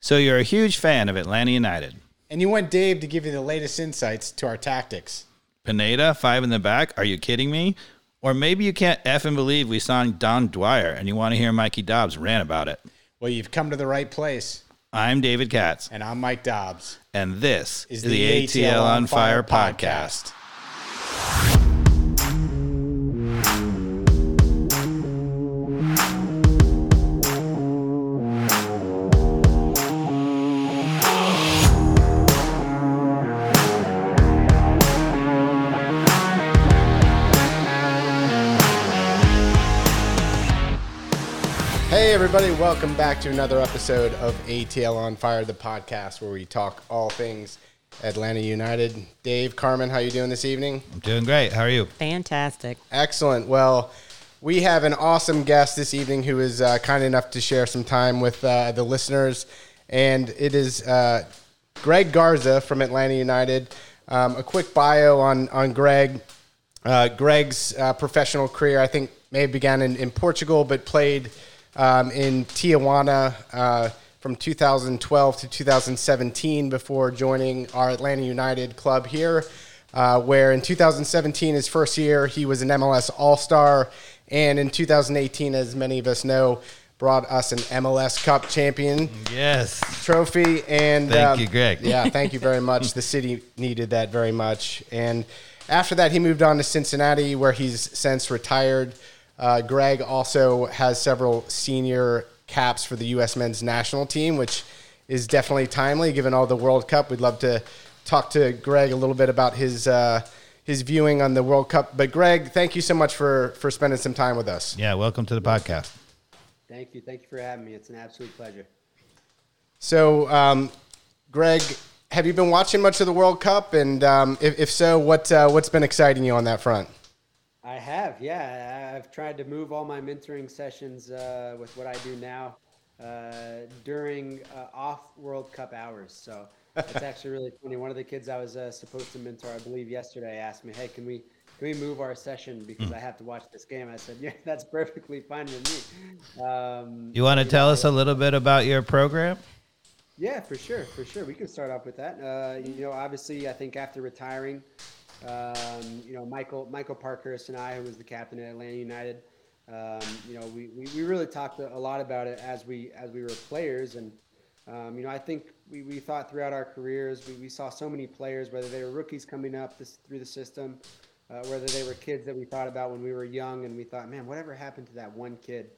So you're a huge fan of Atlanta United. And you want Dave to give you the latest insights to our tactics. Pineda, five in the back. Are you kidding me? Or maybe you can't F and believe we signed Dom Dwyer and you want to hear Mikey Dobbs rant about it. Well, you've come to the right place. I'm David Katz, And I'm Mike Dobbs. and this is, the, ATL on Fire podcast. Hey, everybody, welcome back to another episode of ATL on Fire, the podcast where we talk all things Atlanta United. Dave, Carmen, how you doing this evening? I'm doing great. How are you? Fantastic. Excellent. Well, we have an awesome guest this evening who is uh, kind enough to share some time with uh, the listeners, and it is uh, Greg Garza from Atlanta United. Um, a quick bio on on Greg. Uh, Greg's uh, professional career, I think, may have began in, in Portugal, but played um, in Tijuana uh, from 2012 to 2017 before joining our Atlanta United club here, uh, where in 2017, his first year, he was an MLS All Star, and in 2018, as many of us know, brought us an MLS Cup champion Yes. trophy. And Thank um, you, Greg. Yeah, thank you very much. the city needed that very much. And after that, he moved on to Cincinnati, where he's since retired. Uh, Greg also has several senior caps for the U.S. men's national team, which is definitely timely given all the World Cup. We'd love to talk to Greg a little bit about his uh, his viewing on the World Cup. But Greg, thank you so much for for spending some time with us. Yeah, welcome to the podcast. Thank you. Thank you for having me. It's an absolute pleasure. So, um, Greg, have you been watching much of the World Cup? And um, if, if so, what uh, what's been exciting you on that front? I have, yeah. I've tried to move all my mentoring sessions uh, with what I do now uh, during uh, off World Cup hours. So it's actually really funny. One of the kids I was uh, supposed to mentor, I believe yesterday, asked me, "Hey, can we can we move our session because I have to watch this game?" I said, "Yeah, that's perfectly fine with me." Um, You want to tell us a little bit about your program? Yeah, for sure, for sure. We can start off with that. Uh, you know, obviously, I think after retiring, um, you know, Michael Michael Parkhurst and I, who was the captain at Atlanta United, um, you know, we, we, we really talked a lot about it as we as we were players, and um, you know, I think we, we thought throughout our careers, we, we saw so many players, whether they were rookies coming up this, through the system, uh, whether they were kids that we thought about when we were young, and we thought, man, whatever happened to that one kid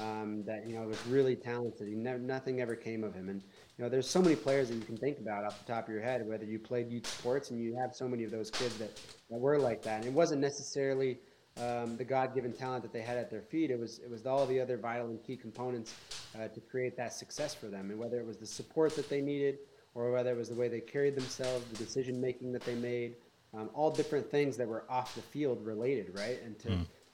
um, that you know was really talented? Never, nothing ever came of him, and know, there's so many players that you can think about off the top of your head, whether you played youth sports and you have so many of those kids that, that were like that. And it wasn't necessarily um, the God-given talent that they had at their feet. It was it was all the other vital and key components uh, to create that success for them. And whether it was the support that they needed, or whether it was the way they carried themselves, the decision making that they made, um, all different things that were off the field related, right? And to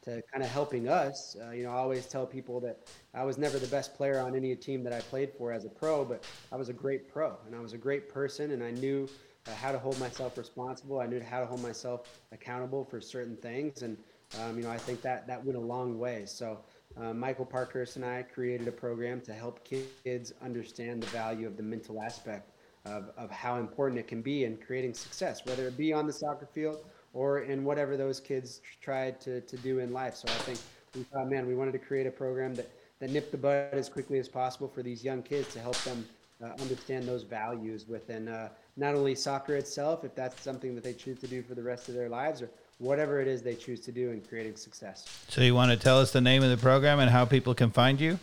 to kind of helping us. Uh, you know, I always tell people that I was never the best player on any team that I played for as a pro, but I was a great pro and I was a great person and I knew uh, how to hold myself responsible. I knew how to hold myself accountable for certain things. And, um, you know, I think that that went a long way. So, uh, Michael Parkhurst and I created a program to help kids understand the value of the mental aspect of, of how important it can be in creating success, whether it be on the soccer field or in whatever those kids tried to, to do in life. So I think we thought, man, we wanted to create a program that, that nipped the bud as quickly as possible for these young kids to help them uh, understand those values within uh, not only soccer itself, if that's something that they choose to do for the rest of their lives, or whatever it is they choose to do in creating success. So you want to tell us the name of the program and how people can find you?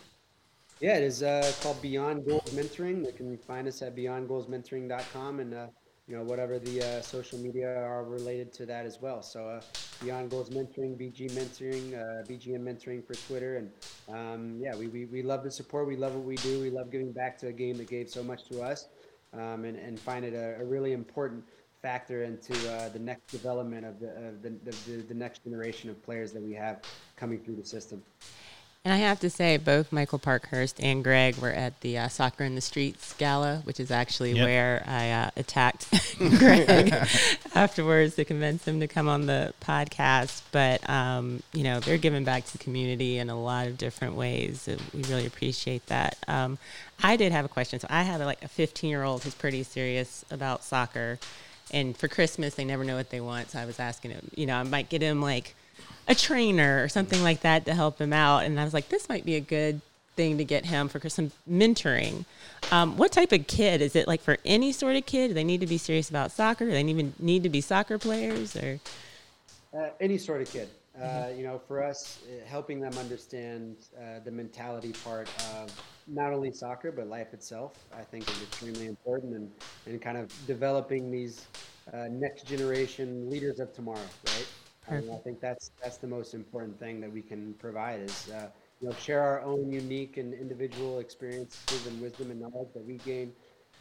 Yeah, it is uh, called Beyond Goals Mentoring. They can find us at beyondgoalsmentoring.com and uh, you know whatever the uh, social media are related to that as well. So uh, Beyond Goals Mentoring, BG Mentoring, uh, BGM Mentoring for Twitter, and um, yeah, we, we, we love the support. We love what we do. We love giving back to a game that gave so much to us, um, and and find it a, a really important factor into uh, the next development of the, of the, the the next generation of players that we have coming through the system. And I have to say, both Michael Parkhurst and Greg were at the uh, Soccer in the Streets gala, which is actually Yep. where I uh, attacked Greg afterwards to convince him to come on the podcast. But, um, you know, they're giving back to the community in a lot of different ways. We really appreciate that. Um, I did have a question. So I have like a 15 year old who's pretty serious about soccer. And for Christmas, they never know what they want. So I was asking him, you know, I might get him like a trainer or something like that to help him out. And I was like, this might be a good thing to get him for some mentoring. Um, what type of kid is it? Like for any sort of kid? Do they need to be serious about soccer? Do they even need to be soccer players? Or Uh, any sort of kid. Uh, you know, for us, uh, helping them understand uh, the mentality part of not only soccer but life itself, I think is extremely important, and, and kind of developing these uh, next generation leaders of tomorrow, right? Um, I think that's that's the most important thing that we can provide is uh, you know share our own unique and individual experiences and wisdom and knowledge that we gain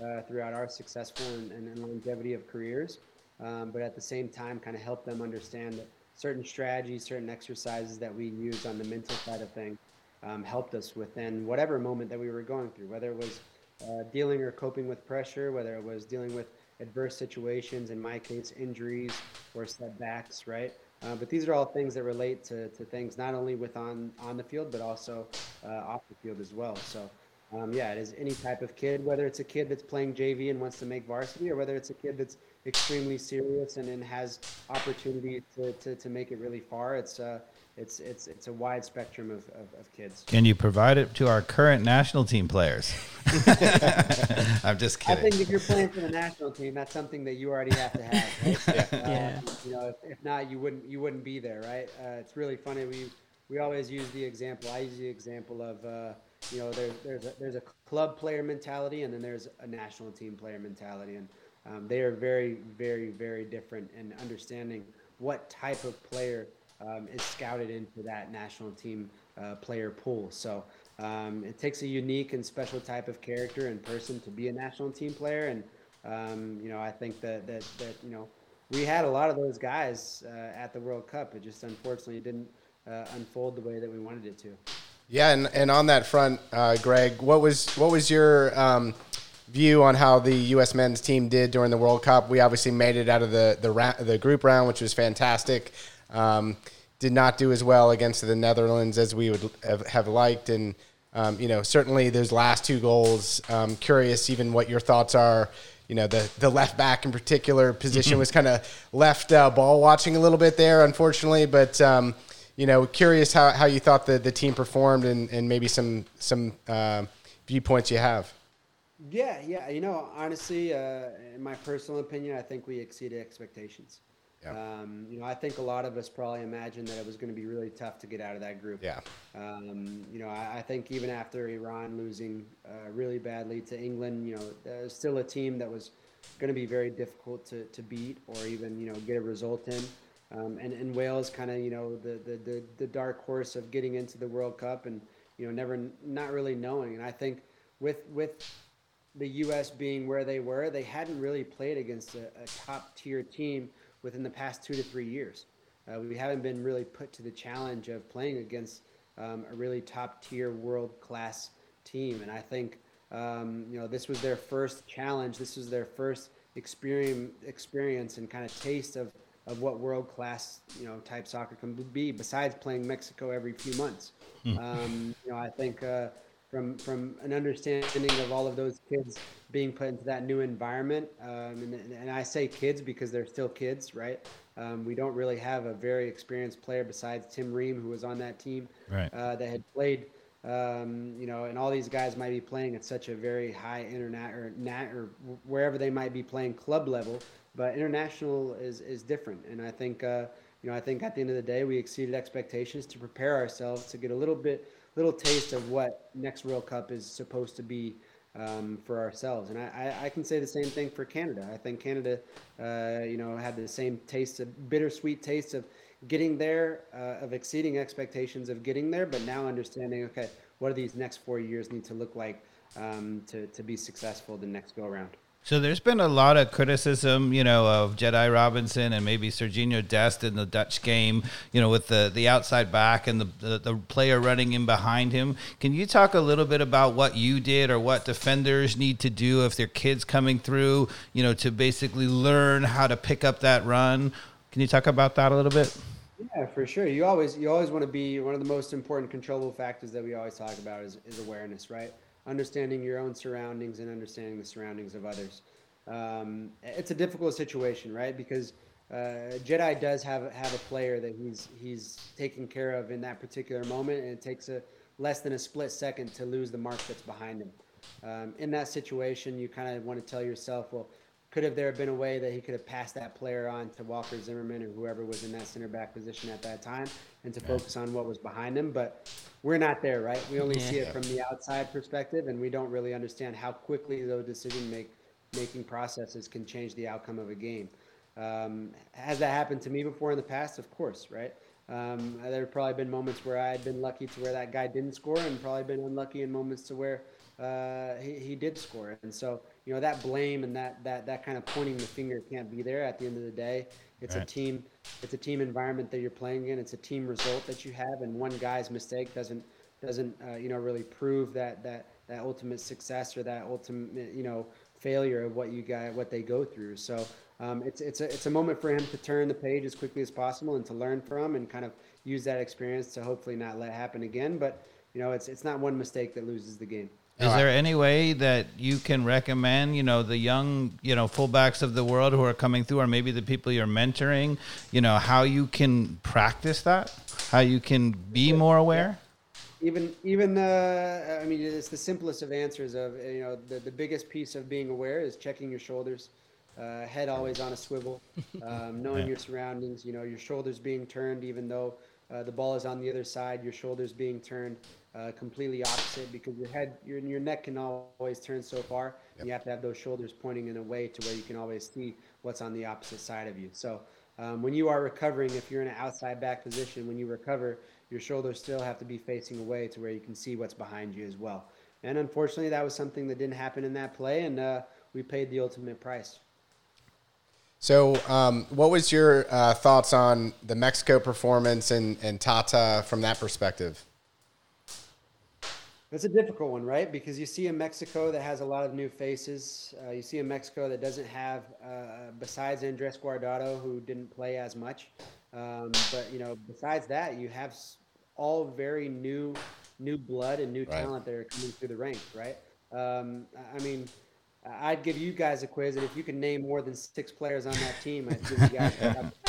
uh, throughout our successful and, and, and longevity of careers, um, but at the same time, kind of help them understand that certain strategies, certain exercises that we use on the mental side of things um, helped us within whatever moment that we were going through, whether it was uh, dealing or coping with pressure, whether it was dealing with adverse situations, in my case, injuries or setbacks, right? Uh, but these are all things that relate to, to things not only with on, on the field, but also uh, off the field as well. So, um, yeah, it is any type of kid, whether it's a kid that's playing JV and wants to make varsity, or whether it's a kid that's extremely serious and then has opportunity to, to, to make it really far. It's, uh, it's, it's, it's a wide spectrum of, of, of kids. Can you provide it to our current national team players? I'm just kidding. I think if you're playing for the national team, that's something that you already have to have. Right? yeah. Yeah. you know, if, if not, you wouldn't you wouldn't be there, right? Uh, it's really funny. We we always use the example. I use the example of uh, you know there, there's a, there's a club player mentality and then there's a national team player mentality, and um, they are very very very different in understanding what type of player um, is scouted into that national team uh, player pool. So. Um, it takes a unique and special type of character and person to be a national team player, and um, you know I think that, that that you know we had a lot of those guys uh, at the World Cup. It just unfortunately didn't uh, unfold the way that we wanted it to. Yeah, and, and on that front, uh, Greg, what was what was your um, view on how the U.S. men's team did during the World Cup? We obviously made it out of the the, ra- the group round, which was fantastic. Um, did not do as well against the Netherlands as we would have, have liked, and um, you know certainly those last two goals. Um, curious, even what your thoughts are. You know the the left back in particular position was kind of left uh, ball watching a little bit there, unfortunately, but. Um, you know, curious how, how you thought the, the team performed and, and maybe some some uh, viewpoints you have. Yeah, yeah. You know, honestly, uh, in my personal opinion, I think we exceeded expectations. Yeah. Um, you know, I think a lot of us probably imagined that it was going to be really tough to get out of that group. Yeah. Um, you know, I, I think even after Iran losing uh, really badly to England, you know, there's still a team that was going to be very difficult to, to beat or even, you know, get a result in. Um, and, and Wales kind of, you know, the, the, the, the dark horse of getting into the World Cup and, you know, never, not really knowing. And I think with, with the U.S. being where they were, they hadn't really played against a, a top tier team within the past two to three years. Uh, we haven't been really put to the challenge of playing against um, a really top tier world class team. And I think, um, you know, this was their first challenge. This was their first experience, experience and kind of taste of, of what world class, you know, type soccer can be besides playing Mexico every few months. Um, you know, I think, uh, from from an understanding of all of those kids being put into that new environment. Um, and, and I say kids because they're still kids, right? Um, we don't really have a very experienced player besides Tim Ream, who was on that team, Right. uh, that had played. Um, you know, and all these guys might be playing at such a very high internet or nat or wherever they might be playing club level, but international is is different. And I think uh, you know, I think at the end of the day, we exceeded expectations to prepare ourselves to get a little bit little taste of what next World Cup is supposed to be um, for ourselves. And I, I, can say the same thing for Canada. I think Canada, uh, you know, had the same taste of bittersweet taste of getting there, uh, of exceeding expectations of getting there, but now understanding, okay, what do these next four years need to look like um, to, to be successful the next go around? So there's been a lot of criticism, you know, of Jedi Robinson and maybe Serginho Dest in the Dutch game, you know, with the, the outside back and the, the, the player running in behind him. Can you talk a little bit about what you did or what defenders need to do if their kids coming through, you know, to basically learn how to pick up that run? Can you talk about that a little bit? Yeah, for sure. You always you always want to be one of the most important controllable factors that we always talk about is, is awareness, right? Understanding your own surroundings and understanding the surroundings of others. Um, it's a difficult situation, right? Because uh, Jedi does have have a player that he's he's taking care of in that particular moment, and it takes a less than a split second to lose the mark that's behind him. Um, in that situation, you kind of want to tell yourself, well, could have there been a way that he could have passed that player on to Walker Zimmerman or whoever was in that center back position at that time and to focus on what was behind him. But we're not there, right? We only yeah. see it from the outside perspective and we don't really understand how quickly those decision make, making processes can change the outcome of a game. Um, has that happened to me before in the past? Of course, right? Um, there have probably been moments where I had been lucky to where that guy didn't score, and probably been unlucky in moments to where uh, he, he did score. And so, you know, that blame and that, that, that kind of pointing the finger can't be there at the end of the day. It's right. a team, it's a team environment that you're playing in. It's a team result that you have. And one guy's mistake doesn't, doesn't, uh, you know, really prove that, that, that ultimate success or that ultimate, you know, failure of what you got, what they go through. So, um, it's, it's a, it's a moment for him to turn the page as quickly as possible and to learn from and kind of use that experience to hopefully not let happen again. But, you know, it's, it's not one mistake that loses the game. Is there any way that you can recommend, you know, the young, you know, fullbacks of the world who are coming through, or maybe the people you're mentoring, you know, how you can practice that, how you can be more aware? Even, even, uh, I mean, it's the simplest of answers. Of you know, the, the biggest piece of being aware is checking your shoulders, uh, head always on a swivel, um, knowing yeah. your surroundings. You know, your shoulders being turned, even though uh, the ball is on the other side, your shoulders being turned uh, completely opposite because your head, your, your neck can always turn so far. Yep. You have to have those shoulders pointing in a way to where you can always see what's on the opposite side of you. So um, when you are recovering, if you're in an outside back position, when you recover, your shoulders still have to be facing away to where you can see what's behind you as well. And unfortunately, that was something that didn't happen in that play, and uh, we paid the ultimate price. So, um, what was your uh, thoughts on the Mexico performance and, and Tata from that perspective? It's a difficult one, right? Because you see a Mexico that has a lot of new faces. Uh, you see a Mexico that doesn't have, uh, besides Andres Guardado, who didn't play as much. Um, but you know, besides that, you have all very new, new blood and new right. talent that are coming through the ranks, right? Um, I mean, I'd give you guys a quiz, and if you can name more than six players on that team, I'd give you guys.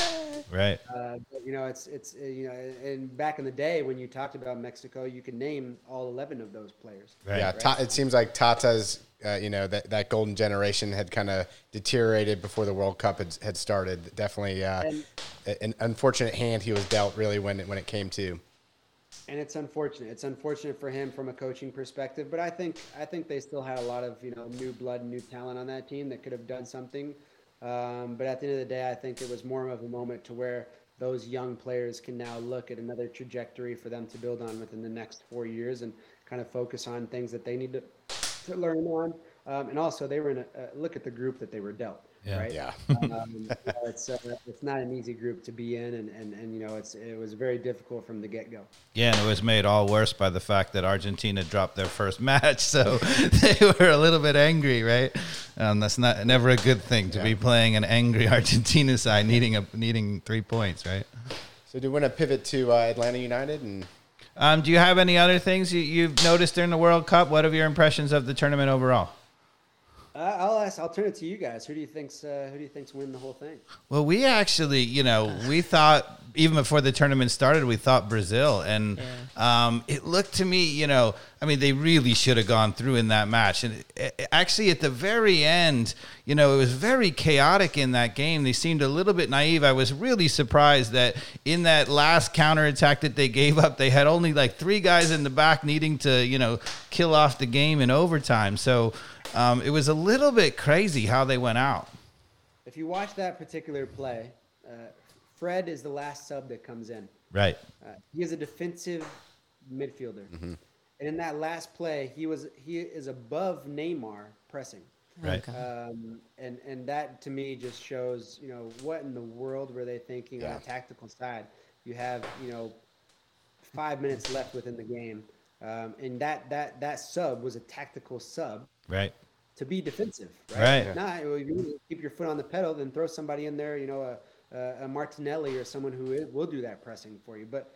Right. Uh, but, you know, it's it's uh, you know, and back in the day when you talked about Mexico, you could name all eleven of those players. Right. Yeah, right? Ta- it seems like Tata's. Uh, you know that that golden generation had kind of deteriorated before the World Cup had, had started. Definitely, uh, and, an unfortunate hand he was dealt really when it, when it came to. And it's unfortunate. It's unfortunate for him from a coaching perspective, but I think I think they still had a lot of you know new blood, and new talent on that team that could have done something um, but at the end of the day, I think it was more of a moment to where those young players can now look at another trajectory for them to build on within the next four years and kind of focus on things that they need to, to learn on. Um, and also, they were in a uh, look at the group that they were dealt. Yeah. Right? Yeah. um, you know, it's uh, it's not an easy group to be in, and, and, and you know it's it was very difficult from the get go. Yeah, and it was made all worse by the fact that Argentina dropped their first match, so they were a little bit angry, right? Um, that's not never a good thing to yeah. be playing an angry Argentina side needing a needing three points, right? So, do you want to pivot to uh, Atlanta United and? Um, do you have any other things you, you've noticed during the World Cup? What are your impressions of the tournament overall? Uh, I'll ask. I'll turn it to you guys. Who do you think's uh, Who do you think's win the whole thing? Well, we actually, you know, we thought even before the tournament started, we thought Brazil, and yeah. um, it looked to me, you know, I mean, they really should have gone through in that match. And it, it, actually, at the very end, you know, it was very chaotic in that game. They seemed a little bit naive. I was really surprised that in that last counterattack that they gave up, they had only like three guys in the back needing to, you know, kill off the game in overtime. So. Um, it was a little bit crazy how they went out. If you watch that particular play, uh, Fred is the last sub that comes in. Right. Uh, he is a defensive midfielder, mm-hmm. and in that last play, he was he is above Neymar pressing. Right. Um, and and that to me just shows, you know, what in the world were they thinking on Yeah. a tactical side? You have, you know, five minutes left within the game, um, and that that that sub was a tactical sub Right. to be defensive, right? Right. If Not well, you keep your foot on the pedal, then throw somebody in there, you know, a, a, a Martinelli or someone who is, will do that pressing for you. But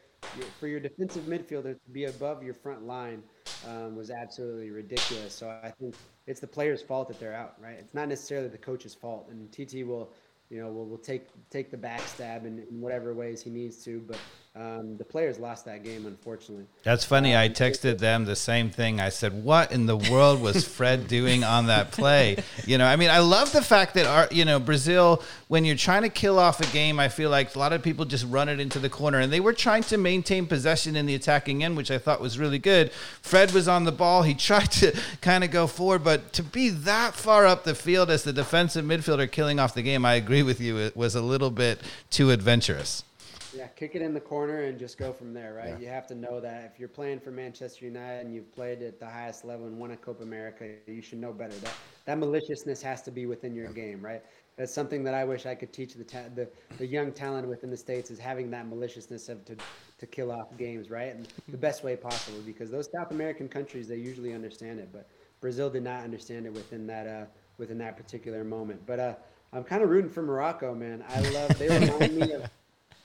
for your defensive midfielder to be above your front line um, was absolutely ridiculous. So I think it's the player's fault that they're out, right? It's not necessarily the coach's fault, and Tite will. You know, will, will take take the backstab in, in whatever ways he needs to, but um, the players lost that game, unfortunately. That's funny. I texted them the same thing. I said, "What in the world was Fred doing on that play?" You know, I mean, I love the fact that our, you know, Brazil, when you're trying to kill off a game, I feel like a lot of people just run it into the corner, and they were trying to maintain possession in the attacking end, which I thought was really good. Fred was on the ball. He tried to kind of go forward, but to be that far up the field as the defensive midfielder killing off the game, I agree with you. It was a little bit too adventurous. Yeah, kick it in the corner and just go from there, right? Yeah. You have to know that if you're playing for Manchester United and you've played at the highest level and won a Copa America, you should know better. That that maliciousness has to be within your game, right? That's something that I wish I could teach the ta- the, the young talent within the states is having that maliciousness of to to kill off games, right? And the best way possible because those South American countries they usually understand it, but Brazil did not understand it within that uh, within that particular moment. But uh, I'm kind of rooting for Morocco, man. I love they remind me of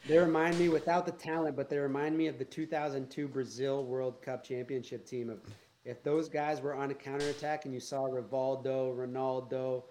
they remind me without the talent, but they remind me of the 2002 Brazil World Cup championship team. Of if those guys were on a counterattack and you saw Rivaldo, Ronaldo,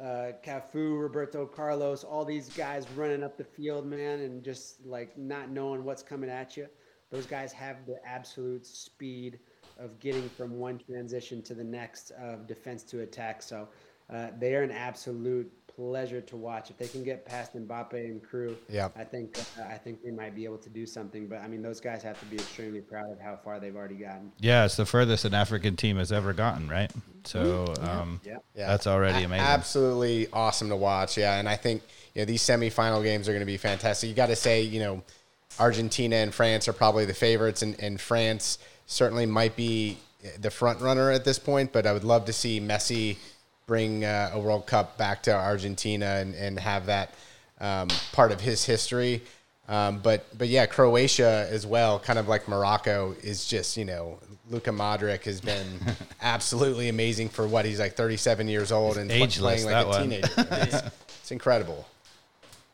uh, Cafu, Roberto Carlos, all these guys running up the field, man, and just like not knowing what's coming at you. Those guys have the absolute speed of getting from one transition to the next of defense to attack. So uh, they are an absolute pleasure to watch. If they can get past Mbappe and crew, Yep. I think uh, I think they might be able to do something. But I mean, those guys have to be extremely proud of how far they've already gotten. Yeah, it's the furthest an African team has ever gotten, right? So um, Yeah. Yeah. that's already amazing. Absolutely awesome to watch. Yeah, and I think you know these semifinal games are going to be fantastic. You got to say, you know, Argentina and France are probably the favorites, and, and France certainly might be the front runner at this point. But I would love to see Messi bring uh, a World Cup back to Argentina and, and have that um, part of his history. Um, but but yeah, Croatia as well, kind of like Morocco, is just you know Luka Modric has been absolutely amazing for what he's like 37 years old and pl- ageless, playing like a one. teenager. It's, it's incredible.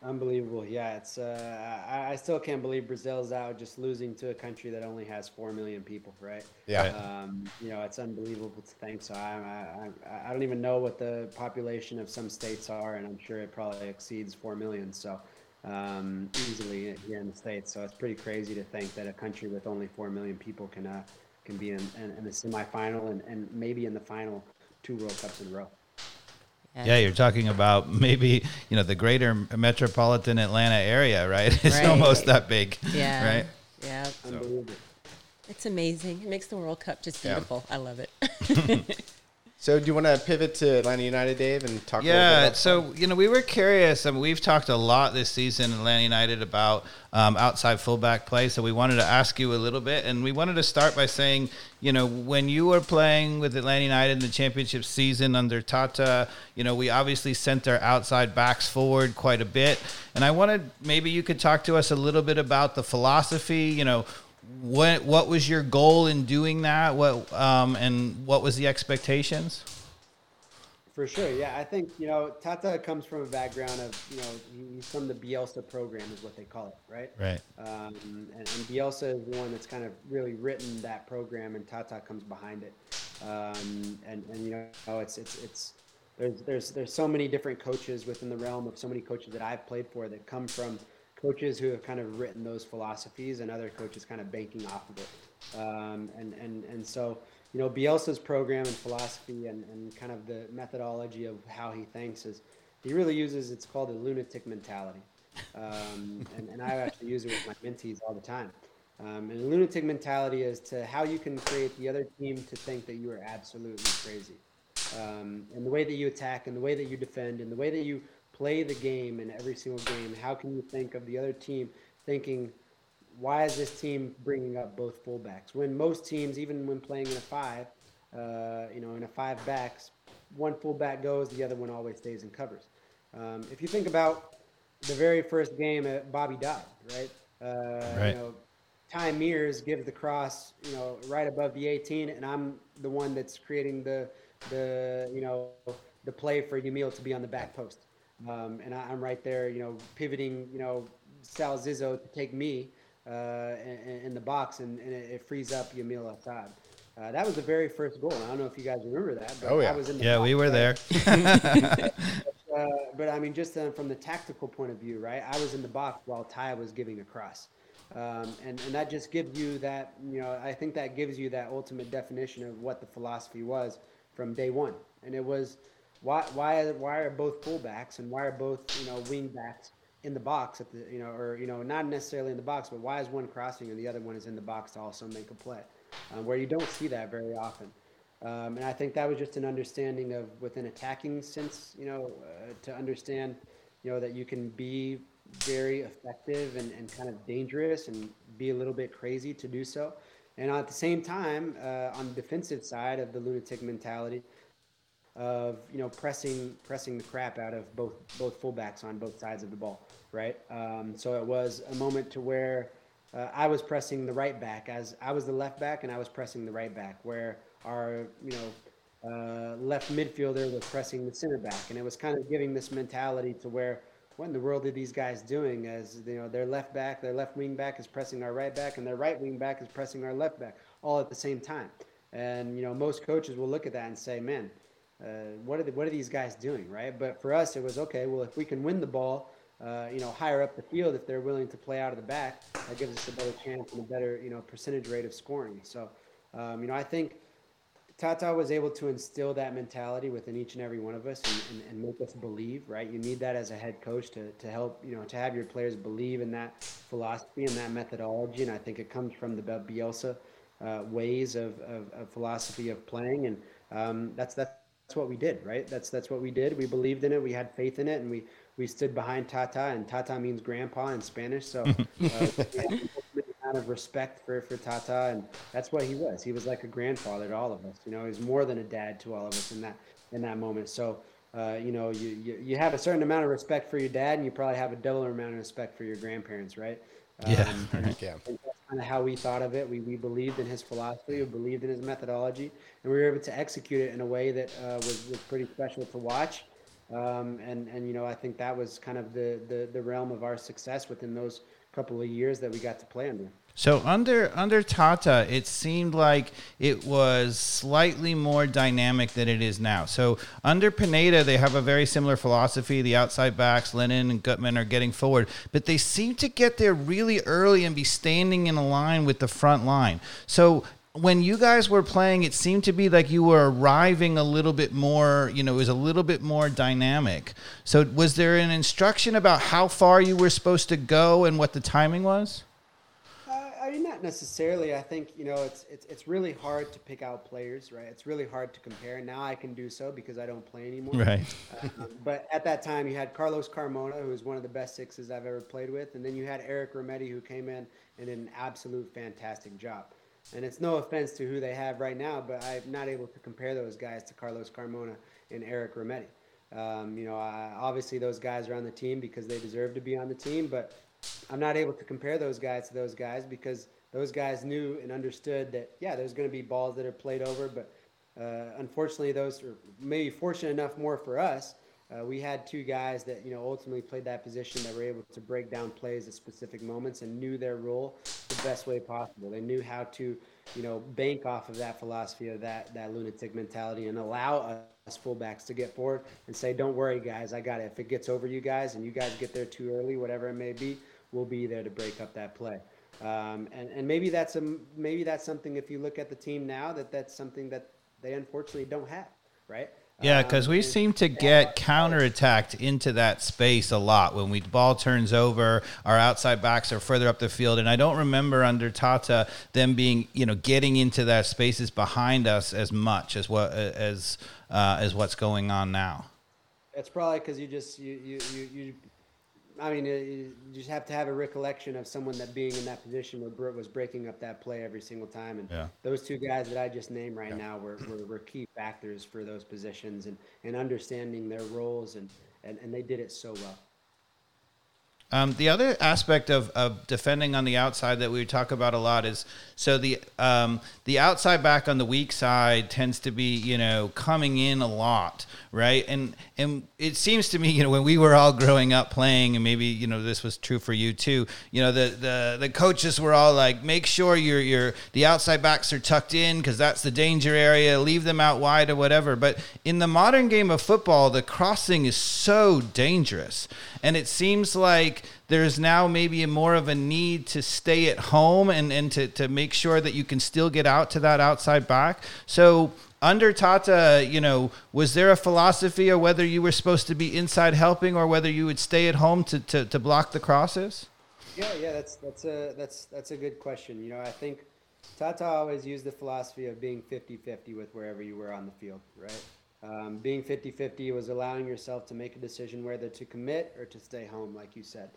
Unbelievable. Yeah, it's. Uh, I, I still can't believe Brazil's out just losing to a country that only has four million people, right? Yeah. Um, you know, it's unbelievable to think. So I, I, I, I don't even know what the population of some states are, and I'm sure it probably exceeds four million. So um, easily here in the states. So it's pretty crazy to think that a country with only four million people can uh, can be in, in, in the semifinal and, and maybe in the final two World Cups in a row. Yeah, you're talking about maybe you know the greater metropolitan Atlanta area, right? It's Right. almost that big, Yeah. right? Yeah. Unbelievable. It's amazing. It makes the World Cup just beautiful. Yeah. beautiful. I love it. So do you want to pivot to Atlanta United, Dave, and talk? a little bit Yeah, so you know we were curious. I mean, we've talked a lot this season in Atlanta United about um, outside fullback play. So we wanted to ask you a little bit, and we wanted to start by saying, you know, when you were playing with Atlanta United in the championship season under Tata, you know, we obviously sent our outside backs forward quite a bit, and I wanted maybe you could talk to us a little bit about the philosophy. You know. What what was your goal in doing that? What um, and what was the expectations? For sure, yeah. I think you know Tata comes from a background of you know he's from the Bielsa program is what they call it, right? Right. Um, and, and Bielsa is the one that's kind of really written that program, and Tata comes behind it. Um, and and you know it's it's it's there's there's there's so many different coaches within the realm of so many coaches that I've played for that come from coaches who have kind of written those philosophies and other coaches kind of banking off of it. Um, and and and so you know Bielsa's program and philosophy and, and kind of the methodology of how he thinks is he really uses it's called the lunatic mentality. Um, and, and I actually use it with my mentees all the time. Um, and the lunatic mentality is to how you can create the other team to think that you are absolutely crazy. Um, and the way that you attack and the way that you defend and the way that you play the game in every single game, how can you think of the other team thinking, why is this team bringing up both fullbacks? When most teams, even when playing in a five, uh, you know, in a five backs, one fullback goes, the other one always stays and covers. Um, if you think about the very first game at Bobby Dodd, right? Uh, Right. You know, Ty Mears gives the cross, you know, right above the 18, and I'm the one that's creating the the you know the play for Yamil to be on the back post, um, and I, I'm right there, you know, pivoting, you know, Sal Zizzo to take me uh, in, in the box, and, and it, it frees up Yamil Asad. Uh, that was the very first goal. I don't know if you guys remember that, but Oh, yeah. I was in the Yeah, box, we were right? there. Uh, but I mean, just uh, from the tactical point of view, right? I was in the box while Ty was giving a cross, um, and and that just gives you that, you know, I think that gives you that ultimate definition of what the philosophy was from day one, and it was why why why are both fullbacks and why are both you know wing backs in the box at the you know or you know not necessarily in the box, but why is one crossing and the other one is in the box to also make a play, um, where you don't see that very often. Um, and I think that was just an understanding of within attacking sense, you know, uh, to understand, you know, that you can be very effective and, and kind of dangerous and be a little bit crazy to do so. And at the same time, uh, on the defensive side of the lunatic mentality, of you know pressing pressing the crap out of both both fullbacks on both sides of the ball, right? Um, so it was a moment to where uh, I was pressing the right back as I was the left back and I was pressing the right back, where our you know uh, left midfielder was pressing the center back, and it was kind of giving this mentality to where what in the world are these guys doing? As you know, their left back, their left wing back is pressing our right back, and their right wing back is pressing our left back, all at the same time. And you know, most coaches will look at that and say, "Man, uh, what are the, what are these guys doing, right?" But for us, it was okay. Well, if we can win the ball, uh, you know, higher up the field, if they're willing to play out of the back, that gives us a better chance and a better you know percentage rate of scoring. So, um, you know, I think Tata was able to instill that mentality within each and every one of us and, and, and make us believe, right? You need that as a head coach to, to help, you know, to have your players believe in that philosophy and that methodology. And I think it comes from the Bielsa uh, ways of, of, of philosophy of playing. And um, that's, that's what we did, right? That's, that's what we did. We believed in it. We had faith in it. And we, we stood behind Tata and Tata means grandpa in Spanish. So uh, amount of respect for, for Tata, and that's what he was. He was like a grandfather to all of us. You know, he was more than a dad to all of us in that in that moment. So, uh, you know, you, you you have a certain amount of respect for your dad, and you probably have a double amount of respect for your grandparents, right? Yeah. Um, Yeah. Think that's kind of how we thought of it. We, we believed in his philosophy, we believed in his methodology, and we were able to execute it in a way that uh, was, was pretty special to watch. Um, and, and, you know, I think that was kind of the, the, the realm of our success within those couple of years that we got to play under. So under under Tata, it seemed like it was slightly more dynamic than it is now. So under Pineda, they have a very similar philosophy. The outside backs, Lennon and Gutman, are getting forward, but they seem to get there really early and be standing in a line with the front line. So when you guys were playing, it seemed to be like you were arriving a little bit more, you know, it was a little bit more dynamic. So was there an instruction about how far you were supposed to go and what the timing was? Uh, I mean, not necessarily. I think you know it's it's it's really hard to pick out players, right? It's really hard to compare. Now I can do so because I don't play anymore. Right. Um, but at that time, you had Carlos Carmona, who was one of the best sixes I've ever played with, and then you had Eric Remedi, who came in and did an absolute fantastic job. And it's no offense to who they have right now, but I'm not able to compare those guys to Carlos Carmona and Eric Remedi. Um, you know, I, obviously those guys are on the team because they deserve to be on the team, but I'm not able to compare those guys to those guys because those guys knew and understood that yeah, there's going to be balls that are played over, but uh, unfortunately, those are maybe fortunate enough more for us. Uh, we had two guys that you know ultimately played that position that were able to break down plays at specific moments and knew their role the best way possible. They knew how to you know bank off of that philosophy of that that lunatic mentality and allow us fullbacks to get forward and say, "Don't worry, guys, I got it. If it gets over you guys and you guys get there too early, whatever it may be, we'll be there to break up that play." Um, and, and maybe that's a maybe that's something. If you look at the team now, that that's something that they unfortunately don't have, right? Yeah, because Um, we seem to get counterattacked into that space a lot when we ball turns over. Our outside backs are further up the field, and I don't remember under Tata them being you know getting into that spaces behind us as much as what as uh, as what's going on now. It's probably because you just you you you, you I mean, you just have to have a recollection of someone that being in that position where Britt was breaking up that play every single time. And yeah. those two guys that I just named right yeah. now were, were, were, key factors for those positions and, and understanding their roles, and, and, and they did it so well. Um, the other aspect of, of defending on the outside that we talk about a lot is so the um, the outside back on the weak side tends to be you know coming in a lot, right? And and it seems to me you know when we were all growing up playing, and maybe you know this was true for you too. You know the the, the coaches were all like, make sure your your the outside backs are tucked in because that's the danger area. Leave them out wide or whatever. But in the modern game of football, the crossing is so dangerous, and it seems like there's now maybe more of a need to stay at home and, and to, to make sure that you can still get out to that outside back. So under Tata, you know, was there a philosophy or whether you were supposed to be inside helping or whether you would stay at home to, to, to block the crosses? Yeah, yeah, that's that's a that's that's a good question. You know, I think Tata always used the philosophy of being 50-50 with wherever you were on the field, right? Um, being 50-50 was allowing yourself to make a decision whether to commit or to stay home, like you said.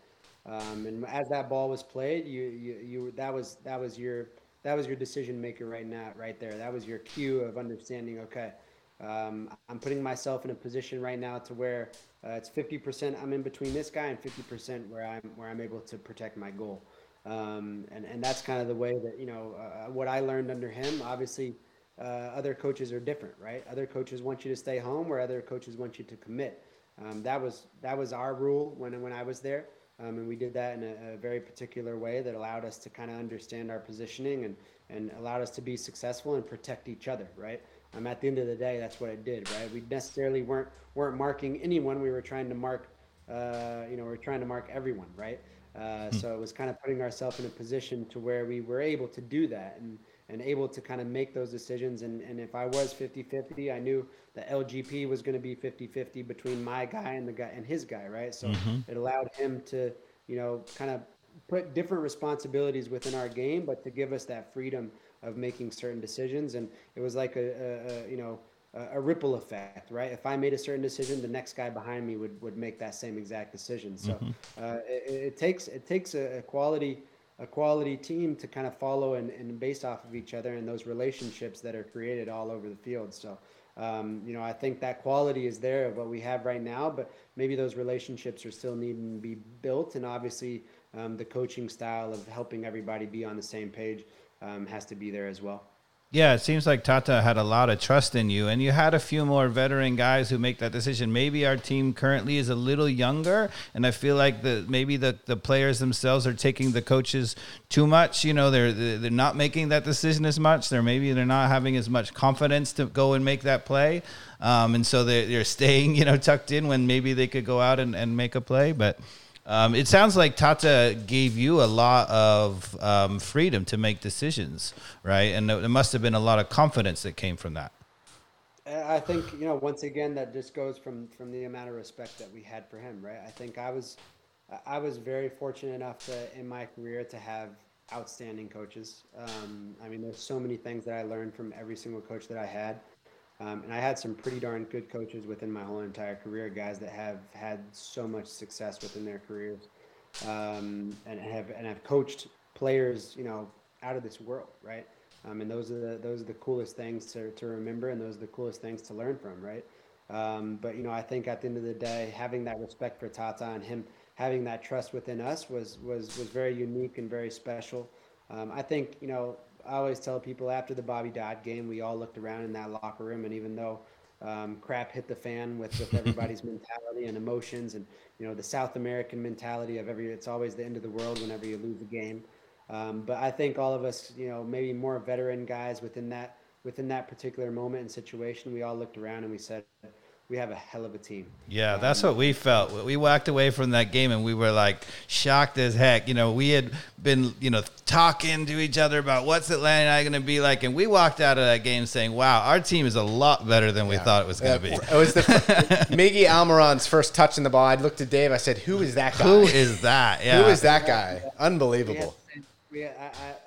Um, and as that ball was played, you, you, you, that was, that was your, that was your decision maker right now, right there. That was your cue of understanding. Okay, um, I'm putting myself in a position right now to where uh, it's 50% I'm in between this guy and 50% where I'm, where I'm able to protect my goal. Um, and, and that's kind of the way that, you know, uh, what I learned under him, obviously, uh, other coaches are different, right? Other coaches want you to stay home, where other coaches want you to commit. Um, that was that was our rule when when I was there. Um, and we did that in a, a, very particular way that allowed us to kind of understand our positioning and, and allowed us to be successful and protect each other, right? Um, at the end of the day, that's what it did, right? We necessarily weren't weren't marking anyone. We were trying to mark, uh, you know, we are trying to mark everyone, right? Uh, hmm. so it was kind of putting ourselves in a position to where we were able to do that and and able to kind of make those decisions. And, and if I was 50-50, I knew the LGP was going to be 50-50 between my guy and the guy and his guy, right? So mm-hmm. it allowed him to, you know, kind of put different responsibilities within our game, but to give us that freedom of making certain decisions. And it was like a, a, a you know, a, a, ripple effect, right? If I made a certain decision, the next guy behind me would, would make that same exact decision. So mm-hmm. uh, it, it, takes it takes a, quality a quality team to kind of follow and, and based off of each other and those relationships that are created all over the field. So, um, you know, I think that quality is there of what we have right now, but maybe those relationships are still needing to be built. And obviously, um, the coaching style of helping everybody be on the same page um, has to be there as well. Yeah, it seems like Tata had a lot of trust in you, and you had a few more veteran guys who make that decision. Maybe our team currently is a little younger, and I feel like the maybe the, the players themselves are taking the coaches too much. You know, they're they're not making that decision as much. They're maybe they're not having as much confidence to go and make that play, um, and so they're, they're staying you know tucked in when maybe they could go out and, and make a play, but. Um, it sounds like Tata gave you a lot of um, freedom to make decisions, right? And there must have been a lot of confidence that came from that. I think you know once again that just goes from from the amount of respect that we had for him, right? I think I was I was very fortunate enough to in my career to have outstanding coaches. Um, I mean, there's so many things that I learned from every single coach that I had. Um, and I had some pretty darn good coaches within my whole entire career, guys that have had so much success within their careers, um, and have and have coached players, you know, out of this world, right? Um, and those are the those are the coolest things to, to remember, and those are the coolest things to learn from, right? Um, but you know, I think at the end of the day, having that respect for Tata and him having that trust within us was was was very unique and very special. Um, I think you know I always tell people after the Bobby Dodd game, we all looked around in that locker room, and even though um, crap hit the fan with, with everybody's mentality and emotions, and you know the South American mentality of every, it's always the end of the world whenever you lose a game. Um, but I think all of us, you know, maybe more veteran guys within that within that particular moment and situation, we all looked around and we said, we have a hell of a team. Yeah, um, that's what we felt. We walked away from that game and we were like shocked as heck. You know, we had been, you know, talking to each other about what's Atlanta United going to be like, and we walked out of that game saying, "Wow, our team is a lot better than we yeah. thought it was going to be." It was the Miggy Almiron's first touch in the ball. I looked at Dave. I said, "Who is that guy? Who is that? Yeah. Who is that guy? Unbelievable." We, I,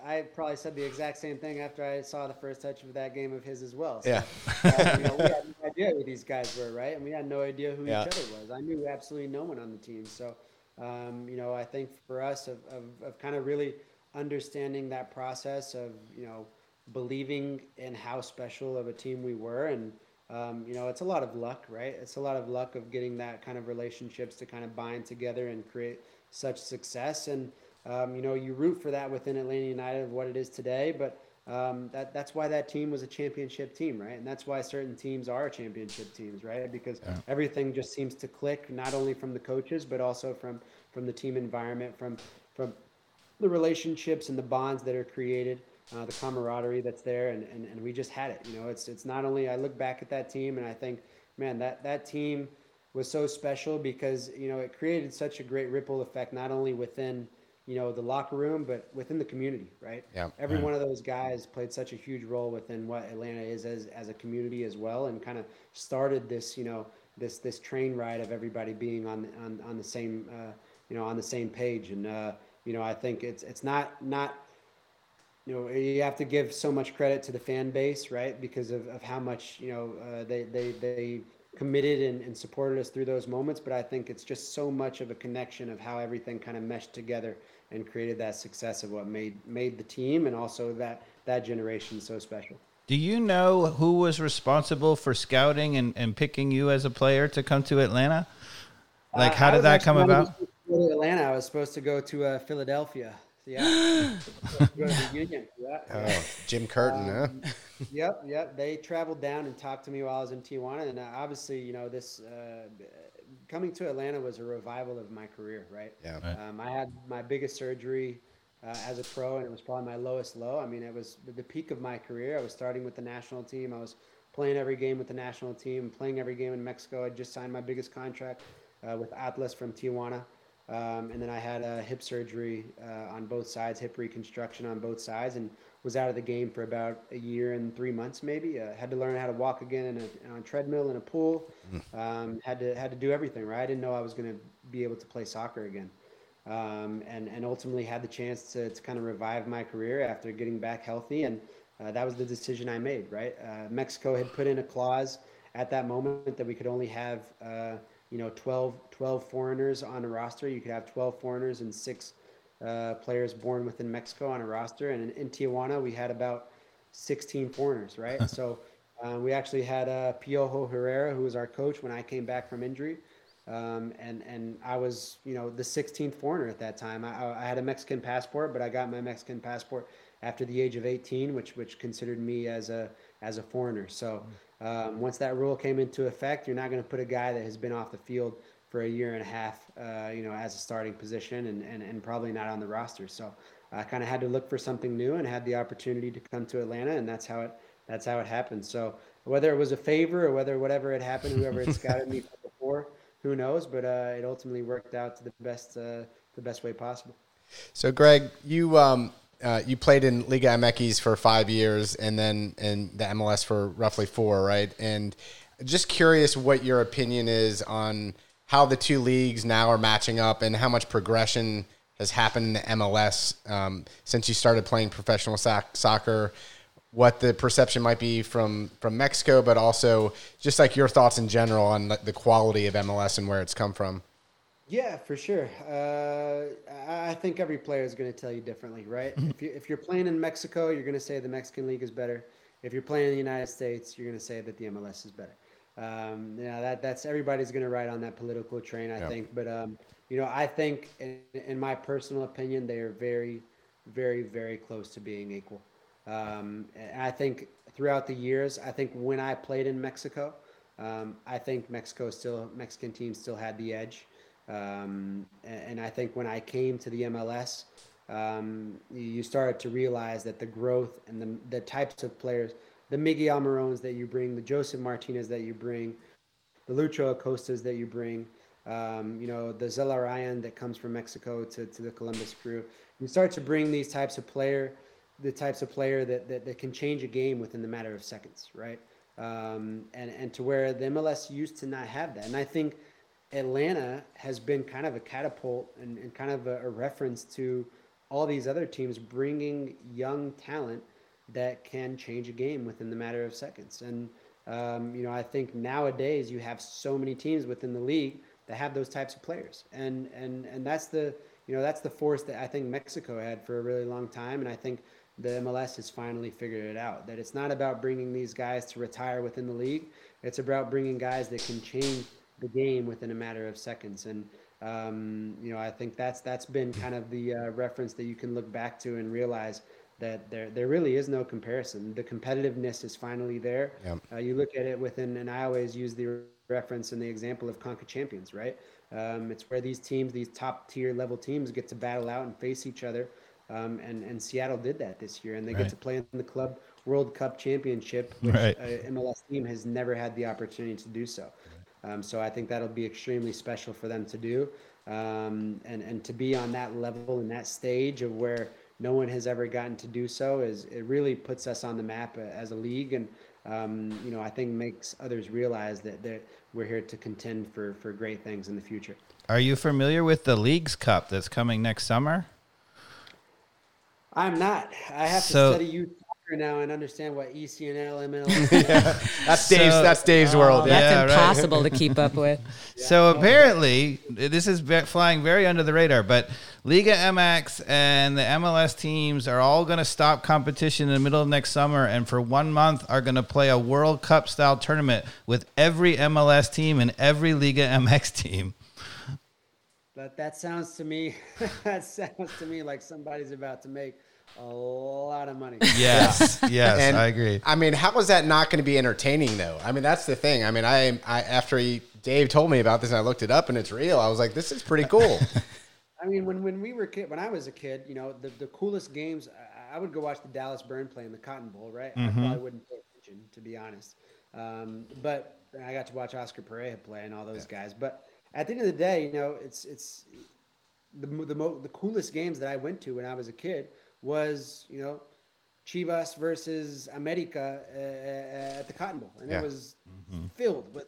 I, I, probably said the exact same thing after I saw the first touch of that game of his as well. So, yeah. uh, you know, we had no idea who these guys were, right? And we had no idea who yeah. each other was. I knew absolutely no one on the team. So, um, you know, I think for us of, of, of kind of really understanding that process of, you know, believing in how special of a team we were. And, um, you know, it's a lot of luck, right? It's a lot of luck of getting that kind of relationships to kind of bind together and create such success. And, um, you know, you root for that within Atlanta United of what it is today, but um, that that's why that team was a championship team, right? And that's why certain teams are championship teams, right? Because yeah. everything just seems to click, not only from the coaches, but also from from the team environment, from from the relationships and the bonds that are created, uh, the camaraderie that's there, and, and and we just had it. You know, it's it's not only I look back at that team and I think, man, that that team was so special because you know it created such a great ripple effect, not only within you know the locker room, but within the community, right? Yeah. Every one of those guys played such a huge role within what Atlanta is as as a community as well, and kind of started this, you know, this this train ride of everybody being on on on the same, uh, you know, on the same page. And uh, you know, I think it's it's not not you know you have to give so much credit to the fan base right because of, of how much you know uh, they they they committed and, and supported us through those moments but i think it's just so much of a connection of how everything kind of meshed together and created that success of what made made the team and also that that generation so special. Do you know who was responsible for scouting and, and picking you as a player to come to Atlanta? Like, uh, how did that come about? Atlanta. I was supposed to go to uh, Philadelphia. Yeah. go to the Union. Yeah. Oh, Jim Curtin, um, huh? Yep, yep. They traveled down and talked to me while I was in Tijuana, and uh, obviously, you know, this uh, coming to Atlanta was a revival of my career, right? Yeah. Um, I had my biggest surgery uh, as a pro, and it was probably my lowest low. I mean, it was the peak of my career. I was starting with the national team. I was playing every game with the national team, playing every game in Mexico. I just signed my biggest contract uh, with Atlas from Tijuana. Um, and then I had a hip surgery uh, on both sides, hip reconstruction on both sides, and was out of the game for about a year and three months, maybe. Uh, had to learn how to walk again in a, on a treadmill in a pool. Mm. Um, had to had to do everything right. I didn't know I was going to be able to play soccer again, um, and and ultimately had the chance to, to kind of revive my career after getting back healthy, and uh, that was the decision I made. Right, uh, Mexico had put in a clause at that moment that we could only have uh, you know 12, 12 foreigners on a roster. You could have 12 foreigners and six uh, players born within Mexico on a roster. And in, in Tijuana, we had about 16 foreigners, right? so uh, we actually had uh, Piojo Herrera, who was our coach when I came back from injury. Um, and and I was you know the 16th foreigner at that time. I, I had a Mexican passport, but I got my Mexican passport after the age of 18, which which considered me as a as a foreigner. So um, once that rule came into effect, you're not going to put a guy that has been off the field for a year and a half, uh, you know, as a starting position and, and, and probably not on the roster. So I kind of had to look for something new and had the opportunity to come to Atlanta, and that's how it that's how it happened. So whether it was a favor or whether whatever had happened, whoever had scouted me before, who knows? But uh, it ultimately worked out to the best uh, the best way possible. So Greg, you um, uh, you played in Liga MX for five years, and then in the MLS for roughly four, right? And just curious what your opinion is on how the two leagues now are matching up and how much progression has happened in the MLS um, since you started playing professional soc- soccer. What the perception might be from from Mexico, but also just like your thoughts in general on the quality of MLS and where it's come from. Yeah, for sure. Uh, I think every player is going to tell you differently, right? Mm-hmm. If, you, if you're playing in Mexico, you're going to say the Mexican league is better. If you're playing in the United States, you're going to say that the MLS is better. Um, yeah, that that's everybody's going to ride on that political train, I yep. think. But um, you know, I think, in, in, my personal opinion, they are very, very, very close to being equal. Um, I think throughout the years, I think when I played in Mexico, um, I think Mexico still Mexican teams still had the edge. Um, and, and, I think when I came to the MLS, um, you started to realize that the growth and the, the types of players the Miguel Almirones that you bring, the Josef Martinez that you bring, the Lucho Acostas that you bring, um, you know, the Zelarayan that comes from Mexico to, to the Columbus crew. You start to bring these types of player, the types of player that, that, that can change a game within the matter of seconds, right? Um, and, and to where the MLS used to not have that. And I think Atlanta has been kind of a catapult and, and kind of a, a reference to all these other teams bringing young talent that can change a game within the matter of seconds. And um, you know, I think nowadays you have so many teams within the league that have those types of players, and and and that's the you know that's the force that I think Mexico had for a really long time, and I think the MLS has finally figured it out that it's not about bringing these guys to retire within the league. It's about bringing guys that can change the game within a matter of seconds. And um, you know, I think that's that's been kind of the uh, reference that you can look back to and realize that there there really is no comparison. The competitiveness is finally there. Uh, you look at it within, and I always use the reference and the example of Conca Champions, right? Um, it's where these teams, these top tier level teams, get to battle out and face each other. Um, and and Seattle did that this year, and they Right. get to play in the club World Cup championship, which Right. a MLS team has never had the opportunity to do so. Um, so I think that'll be extremely special for them to do, um, and and to be on that level and that stage of where no one has ever gotten to do so is it really puts us on the map uh, as a league, and um, you know I think makes others realize that that we're here to contend for for great things in the future. Are you familiar with the Leagues Cup that's coming next summer? I'm not. I have So- to study youth soccer now and understand what ECNL, MLS. That's Dave's. So- That's Dave's world. Oh, that's Yeah, right. impossible to keep up with. So apparently, this is flying very under the radar, but Liga MX and the MLS teams are all going to stop competition in the middle of next summer, and for one month are going to play a World Cup style tournament with every MLS team and every Liga MX team. But that sounds to me, that sounds to me like somebody's about to make a lot of money. Yes, yes, And, I agree. I mean, how is that not going to be entertaining though? I mean, that's the thing. I mean, I, I after he, Dave told me about this and I looked it up and it's real. I was like, this is pretty cool. I mean, when, when we were kid, when I was a kid, you know, the, the coolest games, I, I would go watch the Dallas Burn play in the Cotton Bowl, right? I probably wouldn't pay attention, to be honest. Um, but I got to watch Oscar Pareja play and all those guys. But at the end of the day, you know, it's it's the the mo- the coolest games that I went to when I was a kid was you know Chivas versus America uh, at the Cotton Bowl, and Yeah. it was filled with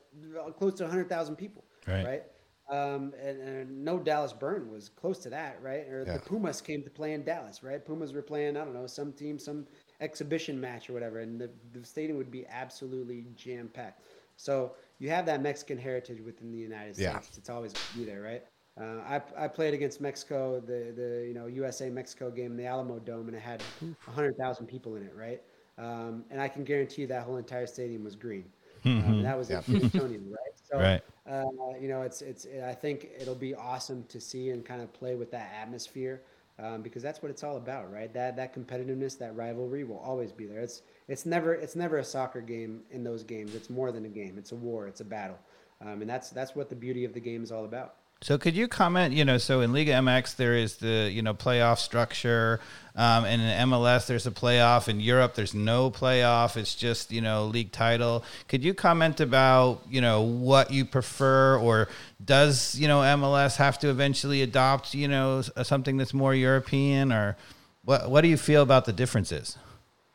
close to hundred thousand people, Right. right? Um, and, and no Dallas Burn was close to that, right? Or Yeah. the Pumas came to play in Dallas, right? Pumas were playing, I don't know, some team, some exhibition match or whatever, and the, the stadium would be absolutely jam packed. So you have that Mexican heritage within the United States. Yeah. It's always be there, right? Uh, I, I played against Mexico, the, the you know USA Mexico game in the Alamo Dome, and it had hundred thousand people in it, right? Um, and I can guarantee you that whole entire stadium was green. Um, and that was Yeah. at Newtonian, right? So, Right. uh, you know, it's it's. I think it'll be awesome to see and kind of play with that atmosphere um, because that's what it's all about, right? That that competitiveness, that rivalry will always be there. It's it's never it's never a soccer game in those games. It's more than a game. It's a war. It's a battle, um, and that's that's what the beauty of the game is all about. So could you comment? You know, so in Liga MX there is the you know playoff structure, um, and in MLS there's a playoff. In Europe there's no playoff. It's just you know league title. Could you comment about you know what you prefer, or does you know MLS have to eventually adopt you know something that's more European, or what? What do you feel about the differences?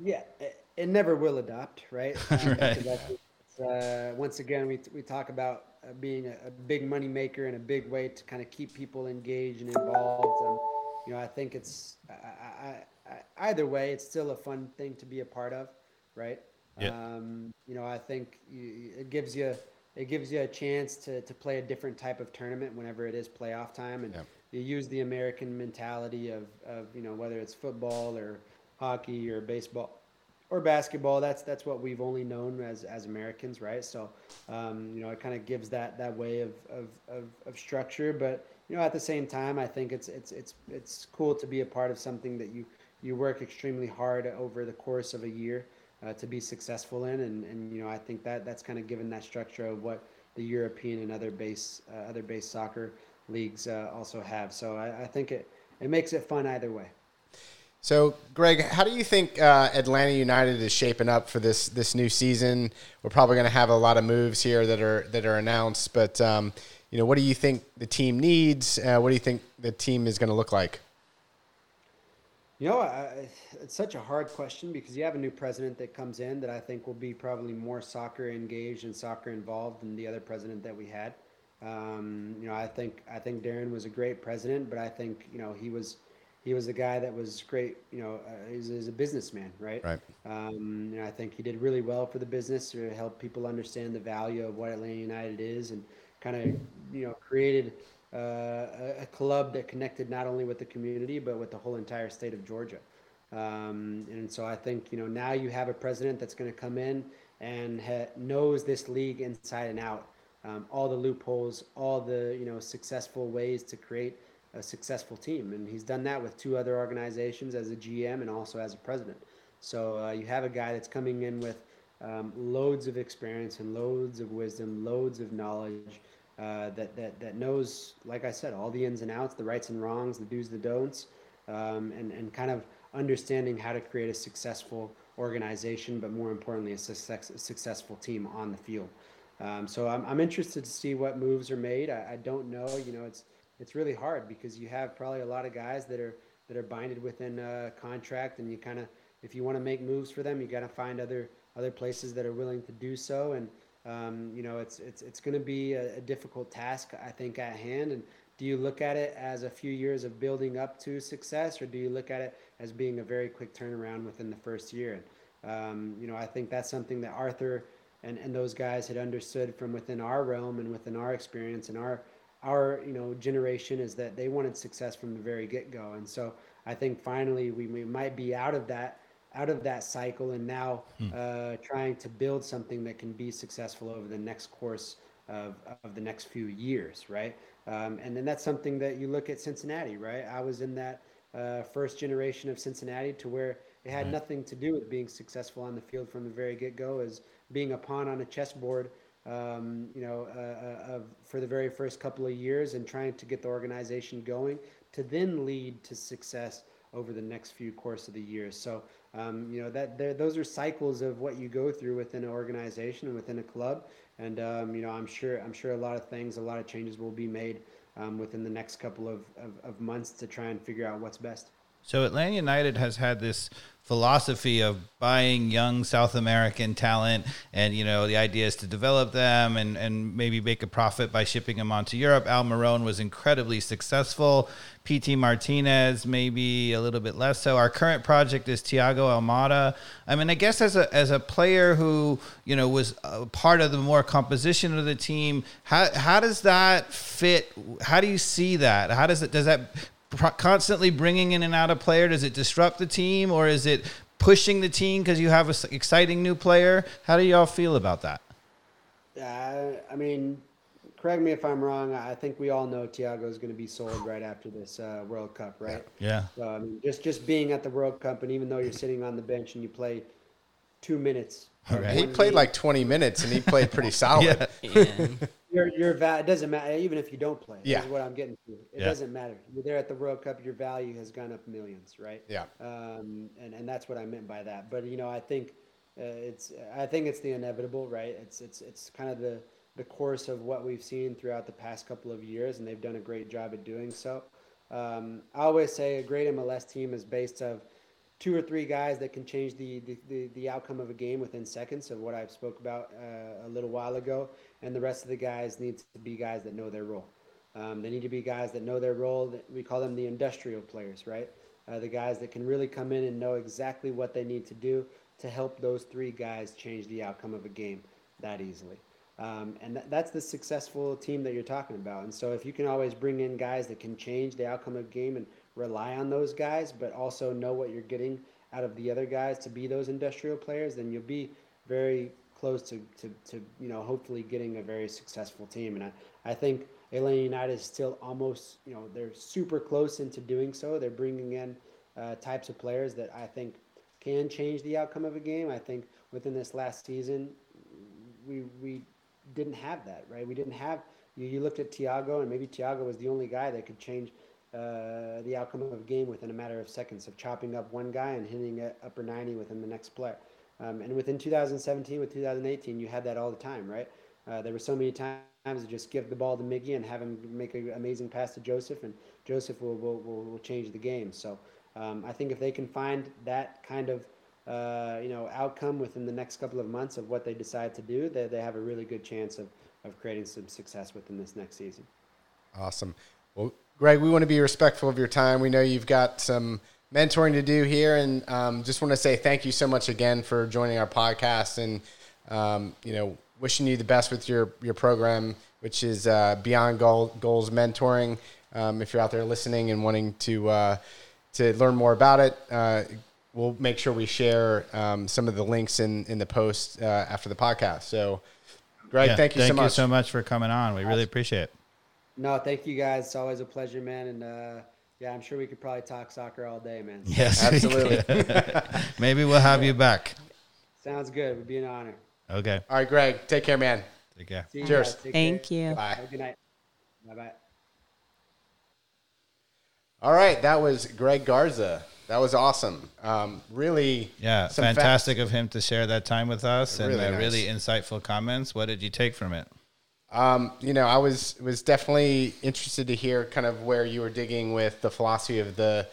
Yeah, it, it never will adopt, right? Um, Right. because I think it's, uh, once again, we, we talk about uh, being a, a big money maker and a big way to kind of keep people engaged and involved. Um, you know, I think it's I, I, I, either way, it's still a fun thing to be a part of, right? Yeah. Um, you know, I think you, it gives you it gives you a chance to, to play a different type of tournament whenever it is playoff time, and Yeah. you use the American mentality of, of you know whether it's football or hockey or baseball or basketball. That's that's what we've only known as as Americans, right? So, um, you know, it kind of gives that that way of, of, of, of structure. But you know, at the same time, I think it's it's it's it's cool to be a part of something that you you work extremely hard over the course of a year uh, to be successful in, and and you know, I think that that's kind of given that structure of what the European and other base uh, other base soccer leagues uh, also have. So I, I think it it makes it fun either way. So, Greg, how do you think uh, Atlanta United is shaping up for this this new season? We're probably going to have a lot of moves here that are that are announced, but um, you know, what do you think the team needs? Uh, what do you think the team is going to look like? You know, I, it's such a hard question because you have a new president that comes in that I think will be probably more soccer engaged and soccer involved than the other president that we had. Um, you know, I think I think Darren was a great president, but I think you know he was he was a guy that was great. You know, uh, he's, he's a businessman, right? Right. Um, and I think he did really well for the business to help people understand the value of what Atlanta United is and kind of you know created uh, a, a club that connected not only with the community but with the whole entire state of Georgia. Um, and so I think you know now you have a president that's going to come in and ha- knows this league inside and out, um, all the loopholes, all the you know successful ways to create a successful team, and he's done that with two other organizations as a GM and also as a president. So uh, you have a guy that's coming in with um, loads of experience and loads of wisdom, loads of knowledge. Uh, that, that, that knows, like I said, all the ins and outs, the rights and wrongs, the do's, the don'ts, um, and, and kind of understanding how to create a successful organization, but more importantly, a, success, a successful team on the field. Um, so I'm, I'm interested to see what moves are made. I, I, don't know. You know, it's it's really hard because you have probably a lot of guys that are that are binded within a contract, and you kind of if you want to make moves for them, you got to find other other places that are willing to do so. And um, you know, it's it's it's going to be a, a, difficult task, I think, at hand. And do you look at it as a few years of building up to success, or do you look at it as being a very quick turnaround within the first year? And um, you know, I think that's something that Arthur and and those guys had understood from within our realm and within our experience and our our you know generation is that they wanted success from the very get go. And so I think finally we, we might be out of that out of that cycle and now hmm. uh, trying to build something that can be successful over the next course of, of the next few years, right? Um, and then that's something that you look at Cincinnati, right? I was in that uh, first generation of Cincinnati to where it had right. nothing to do with being successful on the field from the very get go, as being a pawn on a chessboard, um, you know, uh, uh, for the very first couple of years and trying to get the organization going to then lead to success over the next few course of the years. So um, you know that those are cycles of what you go through within an organization and within a club. And um, you know, I'm sure I'm sure a lot of things, a lot of changes will be made um, within the next couple of, of, of months to try and figure out what's best. So Atlanta United has had this philosophy of buying young South American talent, and you know the idea is to develop them and and maybe make a profit by shipping them onto Europe. Almiron was incredibly successful. Pity Martinez maybe a little bit less so. Our current project is Thiago Almada. I mean, I guess as a as a player who you know was part of the more composition of the team, how how does that fit? How do you see that? How does it does that constantly bringing in and out a player? Does it disrupt the team or is it pushing the team because you have an exciting new player? How do y'all feel about that? Uh, I mean, correct me if I'm wrong. I think we all know Thiago is going to be sold right after this uh, World Cup, right? Yeah. So, I mean, just just being at the World Cup, and even though you're sitting on the bench and you play two minutes, okay. he played game, like 20 minutes and he played pretty solid. yeah your your value it doesn't matter even if you don't play. Yeah, is what I'm getting to. It yeah. doesn't matter. You're there at the World Cup. Your value has gone up millions, right? Yeah. Um, and and that's what I meant by that. But you know, I think uh, it's I think it's the inevitable, right? It's it's it's kind of the the course of what we've seen throughout the past couple of years, and they've done a great job at doing so. Um, I always say a great MLS team is based of two or three guys that can change the, the, the, the, outcome of a game within seconds of what I spoke about uh, a little while ago. And the rest of the guys need to be guys that know their role. Um, they need to be guys that know their role. We call them the industrial players, right? Uh, the guys that can really come in and know exactly what they need to do to help those three guys change the outcome of a game that easily. Um, and th- that's the successful team that you're talking about. And so if you can always bring in guys that can change the outcome of a game and rely on those guys, but also know what you're getting out of the other guys to be those industrial players, then you'll be very close to, to, to you know, hopefully getting a very successful team. And I, I think Atlanta United is still almost, you know, they're super close into doing so. They're bringing in uh, types of players that I think can change the outcome of a game. I think within this last season, we, we didn't have that, right? We didn't have, you, you looked at Thiago, and maybe Thiago was the only guy that could change – uh, the outcome of a game within a matter of seconds of chopping up one guy and hitting it upper 90 within the next play. Um, and within 2017 with 2018, you had that all the time, right? Uh, there were so many times to just give the ball to Miggy and have him make an amazing pass to Josef, and Josef will, will, will, will change the game. So um, I think if they can find that kind of uh, you know outcome within the next couple of months of what they decide to do, they, they have a really good chance of, of creating some success within this next season. Awesome. Well, Greg, we want to be respectful of your time. We know you've got some mentoring to do here, and um, just want to say thank you so much again for joining our podcast, and um, you know, wishing you the best with your your program which is uh, Beyond Goal, Goals Mentoring. Um, if you're out there listening and wanting to uh, to learn more about it, uh, we'll make sure we share um, some of the links in in the post uh, after the podcast. So, Greg, Yeah, thank you thank so much. you so much for coming on. We really appreciate it. No, thank you guys. It's always a pleasure, man. And uh, yeah, I'm sure we could probably talk soccer all day, man. Yes, Absolutely. Maybe we'll have you back. Sounds good. It would be an honor. Okay. All right, Greg, take care, man. Take care. See you Cheers. Take Thank care. you. Bye. Have a good night. Bye bye. All right, that was Greg Garza. That was awesome. Um, really, Yeah, some fa- fantastic of him to share that time with us and Really uh, nice. really insightful comments. What did you take from it? Um, you know, I was was definitely interested to hear kind of where you were digging with the philosophy of the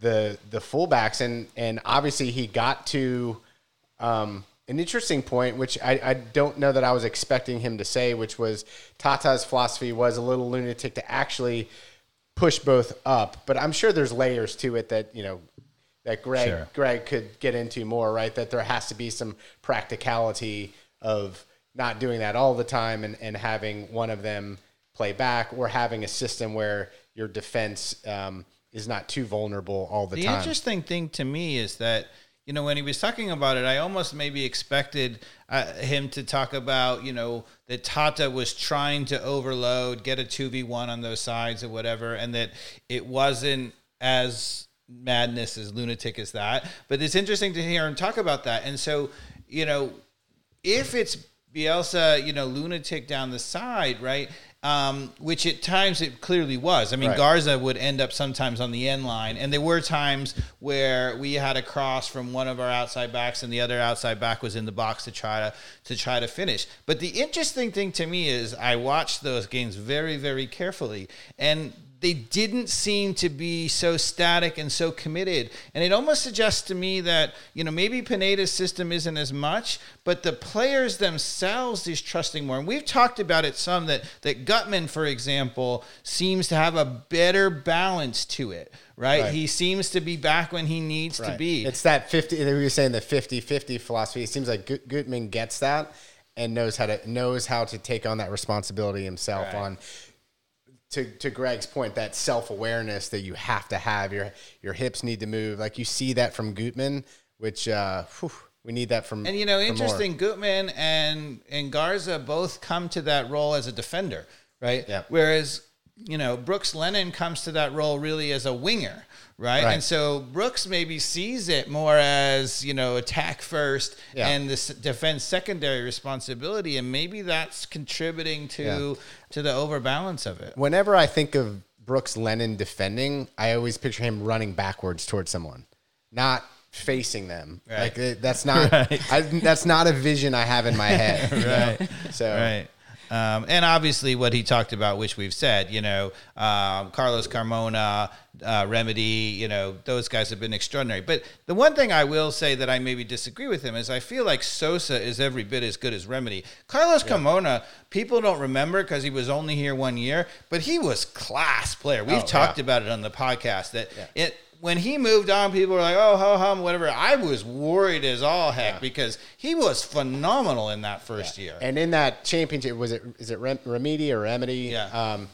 the the fullbacks, and and obviously he got to um, an interesting point, which I, I don't know that I was expecting him to say, which was Tata's philosophy was a little lunatic to actually push both up, but I'm sure there's layers to it that you know that Greg Sure. Greg could get into more, right? That there has to be some practicality of not doing that all the time and, and having one of them play back or having a system where your defense um, is not too vulnerable all the, The time. The interesting thing to me is that you know when he was talking about it, I almost maybe expected uh, him to talk about you know that Tata was trying to overload, get a two v one on those sides or whatever, and that it wasn't as madness as lunatic as that. But it's interesting to hear him talk about that, and so you know if it's Bielsa, you know, lunatic down the side, right? Um, which at times it clearly was. I mean, Right. Garza would end up sometimes on the end line, and there were times where we had a cross from one of our outside backs, and the other outside back was in the box to try to to try to finish. But the interesting thing to me is I watched those games very, very carefully, and they didn't seem to be so static and so committed. And it almost suggests to me that, you know, maybe Pineda's system isn't as much, but the players themselves is trusting more. And we've talked about it some that that Gutman, for example, seems to have a better balance to it, right? Right. He seems to be back when he needs to be. It's that 50, we were saying the 50 50 philosophy. It seems like Gutman gets that and knows how to knows how to take on that responsibility himself Right. on to, to Greg's point, that self awareness that you have to have. Your your hips need to move. Like you see that from Gutman, which uh, whew, we need that from. And you know, from more. interesting. Gutman and and Garza both come to that role as a defender, right? Yeah. Whereas you know Brooks Lennon comes to that role really as a winger, right? Right. And so Brooks maybe sees it more as you know attack first Yeah. and the s- defense secondary responsibility, and maybe that's contributing to to the overbalance of it. Whenever I think of Brooks Lennon defending, I always picture him running backwards towards someone, not facing them. Right. Like that's not I, that's not a vision I have in my head. you know? Right. So Right. Um, and obviously, what he talked about, which we've said, you know, um, Carlos Carmona, uh, Remedi, you know, those guys have been extraordinary. But the one thing I will say that I maybe disagree with him is I feel like Sosa is every bit as good as Remedi. Carlos Carmona, people don't remember because he was only here one year, but he was class player. We've Oh, talked yeah. about it on the podcast that it. When he moved on, people were like, "Oh, ho hum, whatever." I was worried as all heck because he was phenomenal in that first year. And in that championship, was it is it Rem- Remedy or Remedy? Yeah. Um,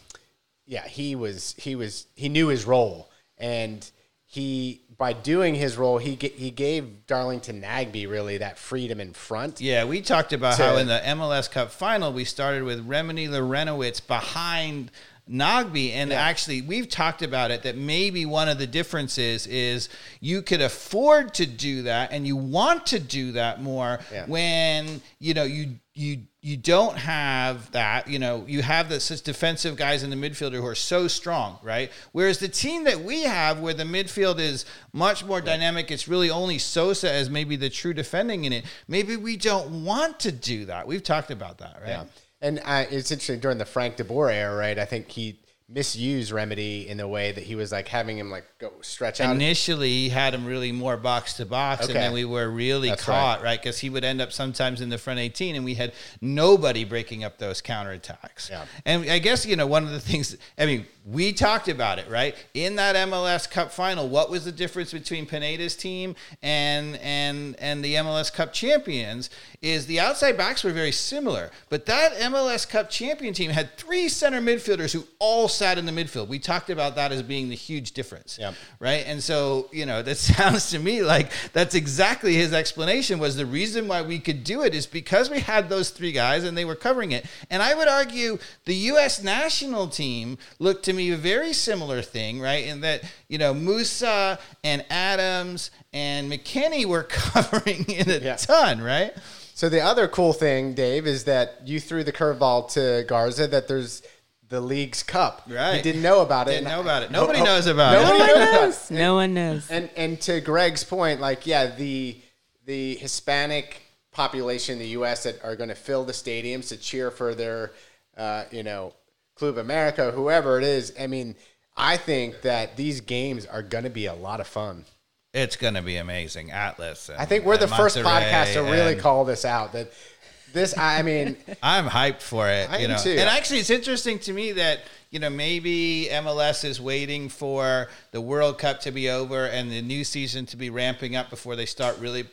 yeah, he was he was he knew his role, and he by doing his role, he ga- he gave Darlington Nagbe really that freedom in front. Yeah, we talked about To- how in the MLS Cup final we started with Remedi Larentowicz behind Nagbe, and actually we've talked about it that maybe one of the differences is you could afford to do that and you want to do that more Yeah. when you know you you you don't have that you know you have the such defensive guys in the midfielder who are so strong right? Whereas the team that we have where the midfield is much more dynamic it's really only sosa as maybe the true defending in it maybe we don't want to do that. We've talked about that right? Yeah. And uh, it's interesting during the Frank DeBoer era, right? I think he misused Remedi in the way that he was like having him like go stretch out. Initially, he had him really more box to box, and then we were really That's caught, right? Because he would end up sometimes in the front 18, and we had nobody breaking up those counterattacks. Yeah. And I guess, you know, one of the things, I mean, we talked about it, right? In that MLS Cup final, what was the difference between Pineda's team and and and the MLS Cup champions? Is the outside backs were very similar, but that MLS Cup champion team had three center midfielders who all sat in the midfield. We talked about that as being the huge difference, Yep. right? And so you know that sounds to me like that's exactly his explanation. Was the reason why we could do it is because we had those three guys and they were covering it. And I would argue the U.S. national team looked to me a very similar thing, right? In that you know Musah and Adams and McKennie were covering in a Yeah. ton, right? So the other cool thing, Dave, is that you threw the curveball to Garza that there's the league's cup. Right. He didn't know about it. Didn't know about it. Nobody Oh, oh, knows about nobody it. No one knows about it. knows. No one knows. And and to Greg's point, like yeah, the the Hispanic population in the U.S. that are going to fill the stadiums to cheer for their, uh, you know, Club America, whoever it is. I mean, I think that these games are going to be a lot of fun. It's going to be amazing. Atlas. and- I think we're the first podcast to really call this out. That this, I mean, I'm hyped for it. I you am know, too. and actually, it's interesting to me that you know maybe MLS is waiting for the World Cup to be over and the new season to be ramping up before they start really,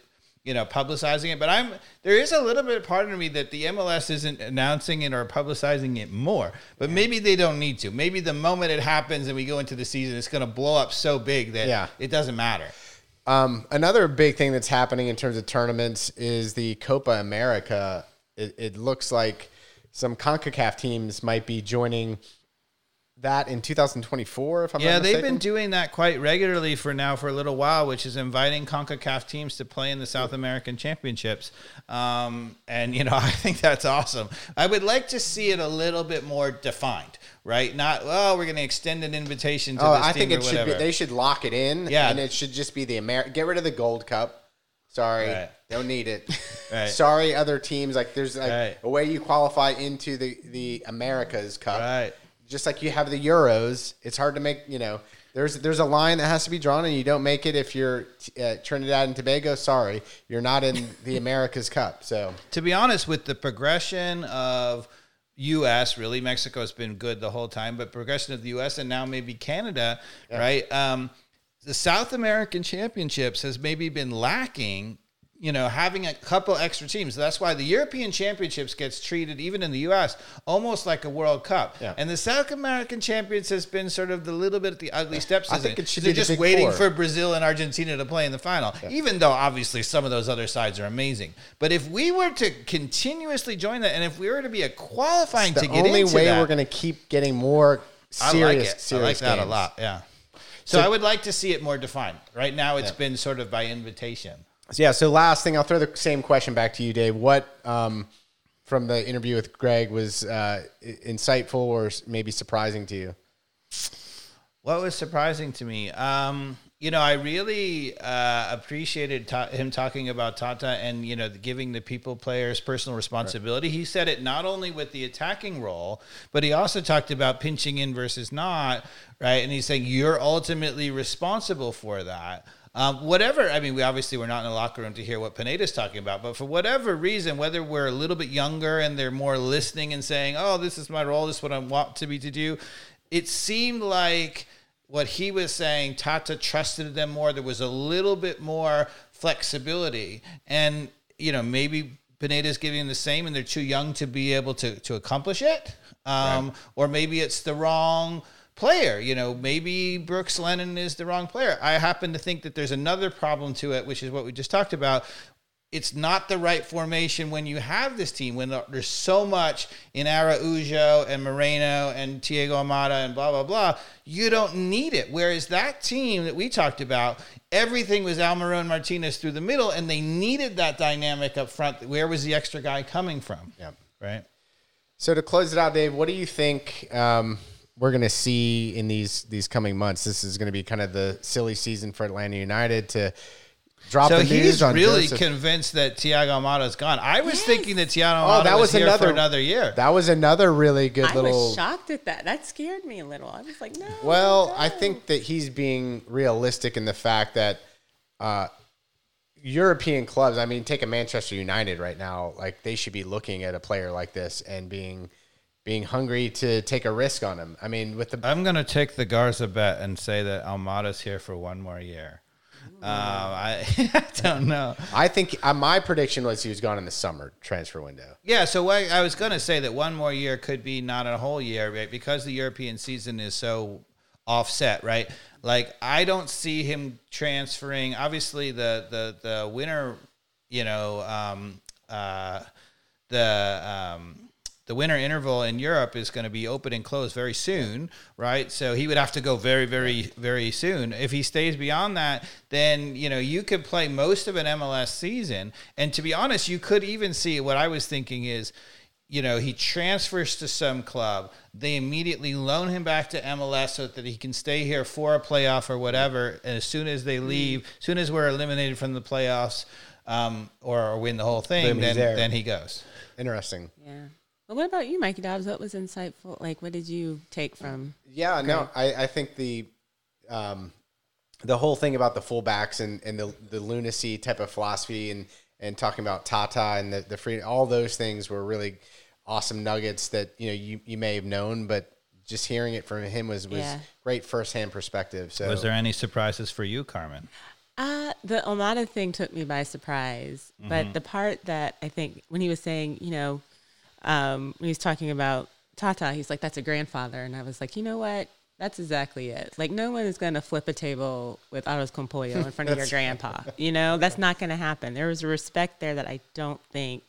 you know, publicizing it. But I'm there is a little bit part of me that the MLS isn't announcing it or publicizing it more. But maybe they don't need to. Maybe the moment it happens and we go into the season, it's going to blow up so big that Yeah. it doesn't matter. Um, another big thing that's happening in terms of tournaments is the Copa America. It, it looks like some CONCACAF teams might be joining that in 2024. If I'm Yeah, they've been doing that quite regularly for now for a little while, which is inviting CONCACAF teams to play in the South American Championships. Um, and, you know, I think that's awesome. I would like to see it a little bit more defined, right? Not, well, we're going to extend an invitation to Oh, I think it should be. They should lock it in. Yeah. and it should just be the Amer. Get rid of the Gold Cup. Sorry, Right. don't need it. Right. Sorry, other teams. Like there's like Right. a way you qualify into the the Americas Cup. Right. Just like you have the Euros, it's hard to make. You know, there's there's a line that has to be drawn, and you don't make it if you're uh, Trinidad and Tobago. Sorry, you're not in the Americas Cup. So to be honest, with the progression of U.S., really Mexico has been good the whole time, but progression of the U.S. and now maybe Canada, right? Um, the South American Championships has maybe been lacking. You know, having a couple extra teams. That's why the European Championships gets treated, even in the U.S., almost like a World Cup. Yeah. And the South American Champions has been sort of the little bit of the ugly steps. I think it should They're be the just Big waiting Four. for Brazil and Argentina to play in the final, even though obviously some of those other sides are amazing. But if we were to continuously join that, and if we were to be a qualifying the to get only into way that, we're going to keep getting more I serious. like it. I serious like that a lot. Yeah. So, I would like to see it more defined. Right now, it's been sort of by invitation. So, yeah. So last thing, I'll throw the same question back to you, Dave. What um, from the interview with Greg was uh, insightful or maybe surprising to you? What was surprising to me, um, you know, I really uh, appreciated ta- him talking about Tata and you know giving the people players personal responsibility. He said it not only with the attacking role, but he also talked about pinching in versus not, right? And he's saying you're ultimately responsible for that. Um, whatever, I mean, we obviously we're not in the locker room to hear what Pineda's talking about, but for whatever reason, whether we're a little bit younger and they're more listening and saying, "Oh, this is my role, this is what I want to be to do," it seemed like what he was saying, Tata trusted them more. There was a little bit more flexibility, and you know maybe Pineda's giving the same, and they're too young to be able to to accomplish it, um, or maybe it's the wrong player. You know, maybe Brooks Lennon is the wrong player. I happen to think that there's another problem to it, which is what we just talked about. It's not the right formation when you have this team, when there's so much in Araujo and Moreno and Thiago Almada and blah, blah, blah. You don't need it. Whereas that team that we talked about, everything was Almiron Martinez through the middle, and they needed that dynamic up front. Where was the extra guy coming from? Yeah. Right? So to close it out, Dave, what do you think um, we're going to see in these these coming months? This is going to be kind of the silly season for Atlanta United to drop So the news he's on really Joseph. convinced that Thiago Almada's gone. I was Yes. thinking that Thiago Oh, that was, was here another for another year. That was another really good I little. was shocked at that. That scared me a little. I was like, no. Well, no. I think that he's being realistic in the fact that uh, European clubs, I mean, take a Manchester United right now, like they should be looking at a player like this and being being hungry to take a risk on him. I mean, with the I'm going to take the Garza bet and say that Almada's here for one more year. Um, I, I don't know. I think uh, my prediction was he was gone in the summer transfer window. Yeah, so what, I was going to say that one more year could be not a whole year, right? Because the European season is so offset, right? Like I don't see him transferring. Obviously, the the the winter, you know, um, uh, the um, the winter interval in Europe is going to be open and closed very soon, right? So he would have to go very, very, very soon. If he stays beyond that, then you know you could play most of an MLS season. And to be honest, you could even see what I was thinking is you know, he transfers to some club. They immediately loan him back to MLS so that he can stay here for a playoff or whatever. And as soon as they leave, as soon as we're eliminated from the playoffs um, or, or win the whole thing, Boom, then then he goes. Interesting. Yeah. Well, what about you, Mikey Dobbs? What was insightful? Like, what did you take from? Yeah, no, I, I think the um, the whole thing about the fullbacks and, and the the lunacy type of philosophy and and talking about Tata and the, the free all those things were really awesome nuggets that you know you, you may have known, but just hearing it from him was was Yeah. great firsthand perspective. So Was there any surprises for you, Carmen? Uh, the Almada thing took me by surprise. But the part that I think when he was saying, you know, um, when he was talking about Tata, he's like, that's a grandfather. And I was like, you know what? That's exactly it. Like, no one is going to flip a table with arroz con pollo in front of your grandpa. You know, that's not going to happen. There was a respect there that I don't think,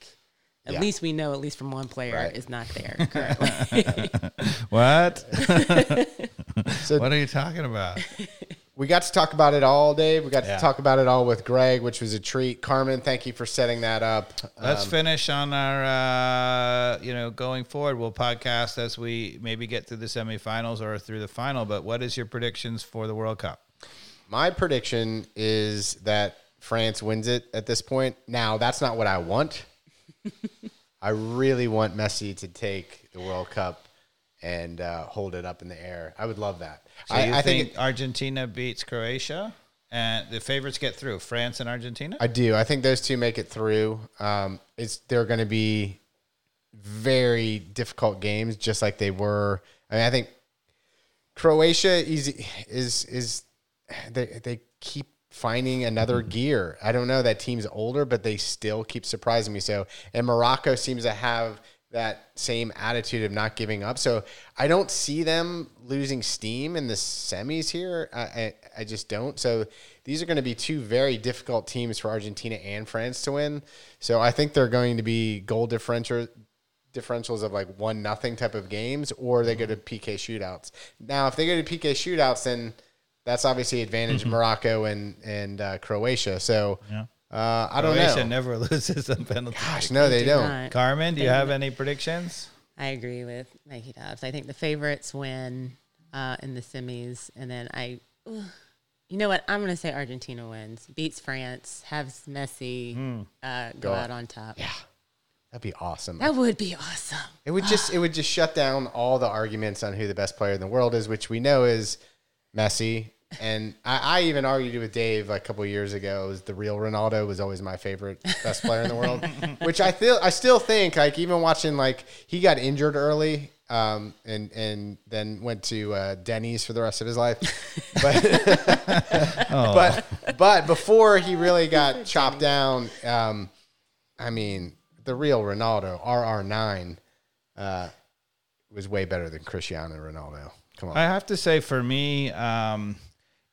at Yeah. least we know, at least from one player, Right. is not there currently. What? So- what are you talking about? We got to talk about it all, Dave. We got Yeah. to talk about it all with Greg, which was a treat. Carmen, thank you for setting that up. Let's Um, finish on our, uh, you know, going forward. We'll podcast as we maybe get through the semifinals or through the final. But what is your predictions for the World Cup? My prediction is that France wins it at this point. Now, that's not what I want. I really want Messi to take the World Cup and uh, hold it up in the air. I would love that. So I, you I think, think it- Argentina beats Croatia, and the favorites get through? France and Argentina. I do. I think those two make it through. Um, it's they're going to be very difficult games, just like they were. I mean, I think Croatia is is is they they keep finding another gear. I don't know that team's older, but they still keep surprising me. So, and Morocco seems to have that same attitude of not giving up. So, I don't see them losing steam in the semis here. I I, I just don't. So, these are going to be two very difficult teams for Argentina and France to win. So, I think they're going to be goal differential differentials of like one nothing type of games, or they go to PK shootouts. Now, if they go to PK shootouts, then that's obviously advantage Morocco and and uh, Croatia. So Yeah. Uh, I don't Croatia know. never loses on penalty. Gosh, no, they do don't. not. Carmen, do you have any predictions? I agree with Mikey Dobbs. I think the favorites win uh, in the semis, and then I, ugh, you know what? I'm going to say Argentina wins, beats France, has Messi uh, go Go out on. on top. Yeah, that'd be awesome. That would be awesome. It would just it would just shut down all the arguments on who the best player in the world is, which we know is Messi. And I, I even argued with Dave like a couple of years ago. It was the real Ronaldo was always my favorite best player in the world, which I feel I still think like even watching like he got injured early um, and and then went to uh, Denny's for the rest of his life, but but but before he really got chopped down, um, I mean the real Ronaldo RR nine uh, was way better than Cristiano Ronaldo. Come on. I have to say, for me, um,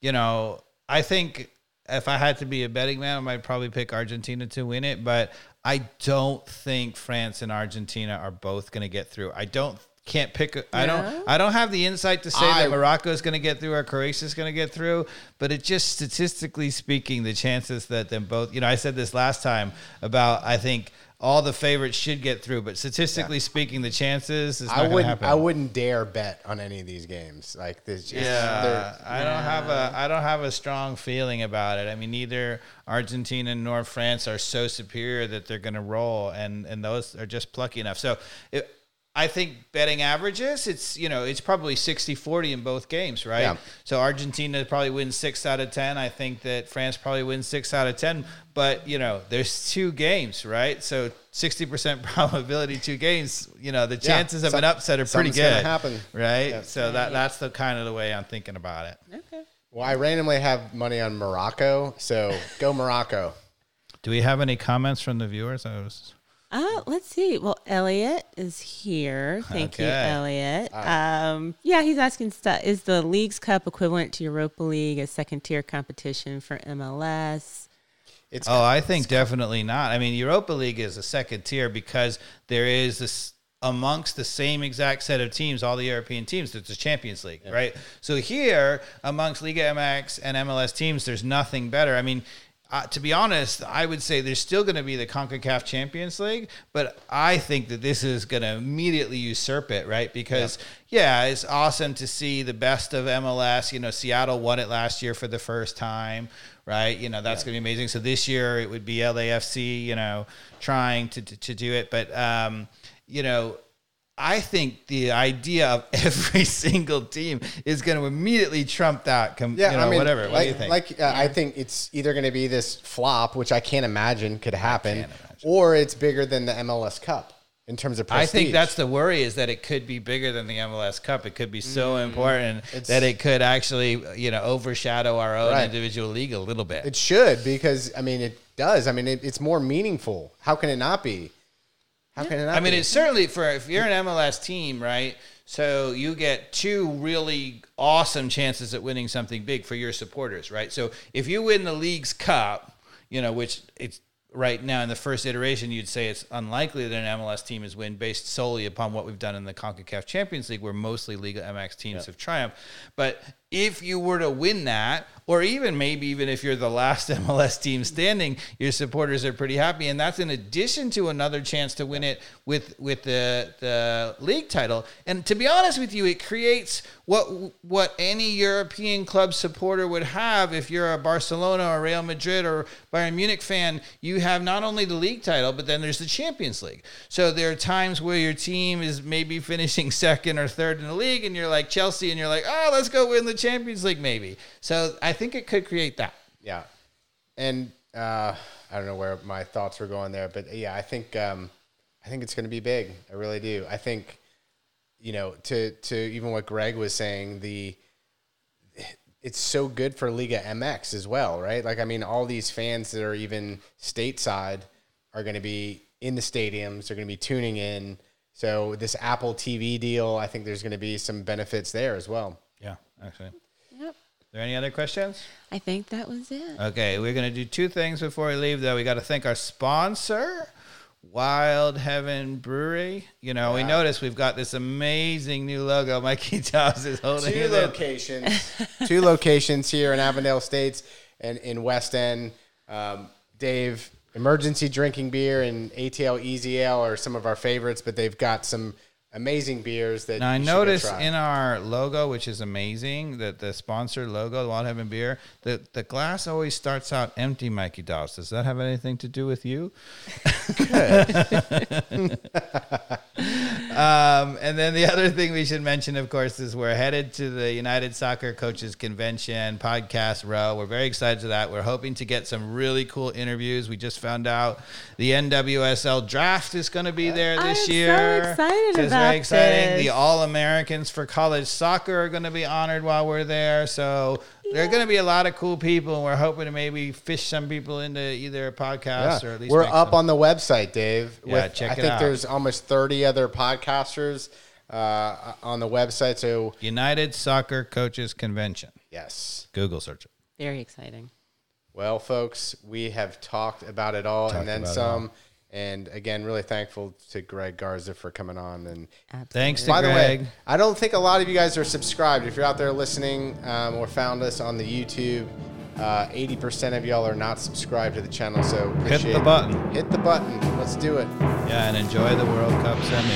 you know, I think if I had to be a betting man, I might probably pick Argentina to win it. But I don't think France and Argentina are both going to get through. I don't can't pick. a- I No? don't. I don't have the insight to say I- that Morocco is going to get through or Croatia is going to get through. But it just statistically speaking, the chances that them both. You know, I said this last time about I think. All the favorites should get through, but statistically speaking, the chances is I wouldn't. happen. I wouldn't dare bet on any of these games. Like this. Just, Yeah, I don't have a I don't have a strong feeling about it. I mean, neither Argentina nor France are so superior that they're going to roll, and and those are just plucky enough. So, it, I think betting averages, it's you know it's probably 60-40 in both games, right? Yeah. So Argentina probably wins six out of ten. I think that France probably wins six out of ten. But you know, there's two games, right? So sixty percent probability, two games. You know, the chances of Some- an upset are pretty good, happen. right? Yeah. So that that's the kind of the way I'm thinking about it. Okay. Well, I randomly have money on Morocco, so go Morocco. Do we have any comments from the viewers? I was. Uh, let's see. Well, Elliot is here. Thank you, Okay. Elliot. Um, yeah, he's asking stuff. Is the League's Cup equivalent to Europa League, a second tier competition for MLS? It's Oh, I think definitely not. I mean, Europa League is a second tier because there is this amongst the same exact set of teams, all the European teams. It's a Champions League, right? So here, amongst Liga MX and MLS teams, there's nothing better. I mean. Uh, to be honest, I would say there's still going to be the CONCACAF Champions League, but I think that this is going to immediately usurp it, right? Because, yeah. it's awesome to see the best of MLS. You know, Seattle won it last year for the first time, right? You know, that's going to be amazing. So this year it would be LAFC, you know, trying to, to, to do it. But, um, you know, I think the idea of every single team is going to immediately trump that. Com- Yeah, you know, I mean, whatever. What Like, do you think? like uh, I think it's either going to be this flop, which I can't imagine could happen, imagine. or it's bigger than the MLS Cup in terms of prestige. I think that's the worry is that it could be bigger than the MLS Cup. It could be so Mm. important that it could actually, you know, overshadow our own Right. individual league a little bit. it should because I mean it does. I mean it, it's more meaningful. How can it not be? How can it not? I mean, be? it's certainly for if you're an MLS team, right? So you get two really awesome chances at winning something big for your supporters, right? So if you win the Leagues Cup, you know, which it's right now in the first iteration, you'd say it's unlikely that an MLS team is win based solely upon what we've done in the CONCACAF Champions League, where mostly Liga MX teams have triumphed. But if you were to win that, or even maybe even if you're the last MLS team standing, your supporters are pretty happy, and that's in addition to another chance to win it with with the the league title. And to be honest with you, it creates what what any European club supporter would have if you're a Barcelona or Real Madrid or Bayern Munich fan. You have not only the league title, but then there's the Champions League. So there are times where your team is maybe finishing second or third in the league, and you're like Chelsea, and you're like, oh, let's go win the Champions League, maybe. So I think it could create that. Yeah, and uh, I don't know where my thoughts were going there, but yeah, I think um, I think it's going to be big. I really do. I think you know to to even what Greg was saying, the it's so good for Liga MX as well, right? Like I mean, all these fans that are even stateside are going to be in the stadiums. They're going to be tuning in. So this Apple TV deal, I think there's going to be some benefits there as well. Yeah, actually. Yep. Are there any other questions? I think that was it. Okay, we're going to do two things before we leave, though. We got to thank our sponsor, Wild Heaven Brewery. You know, we noticed we've got this amazing new logo. Mikey Dawes is holding two it. in. locations, two locations here in Avondale Estates and in West End. Um, Dave, emergency drinking beer and ATL Easy Ale are some of our favorites, but they've got some amazing beers that Now, I you should go noticed in our logo, which is amazing, that the sponsor logo, the Wild Heaven Beer, the, the glass always starts out empty, Mikey Dawes. Does that have anything to do with you? Um, and then the other thing we should mention, of course, is we're headed to the United Soccer Coaches Convention podcast row. We're very excited to that. We're hoping to get some really cool interviews. We just found out the NWSL draft is going to be there this I'm so year. excited So it's about very exciting. The All Americans for college soccer are going to be honored while we're there. So there are going to be a lot of cool people, and we're hoping to maybe fish some people into either a podcast or at least We're up some- on the website, Dave. Yeah, check it I think out. there's almost 30 other podcasters uh, on the website. So, United Soccer Coaches Convention. yes. Google search it. Very exciting. Well, folks, we have talked about it all Talked and then about it some. And again, really thankful to Greg Garza for coming on. And Absolutely. Thanks to by the way, I don't think a lot of you guys are subscribed. If you're out there listening um, or found us on the YouTube, uh, 80% of y'all are not subscribed to the channel. So Hit the button. Hit the button. Let's do it. Yeah, and enjoy the World Cup semi.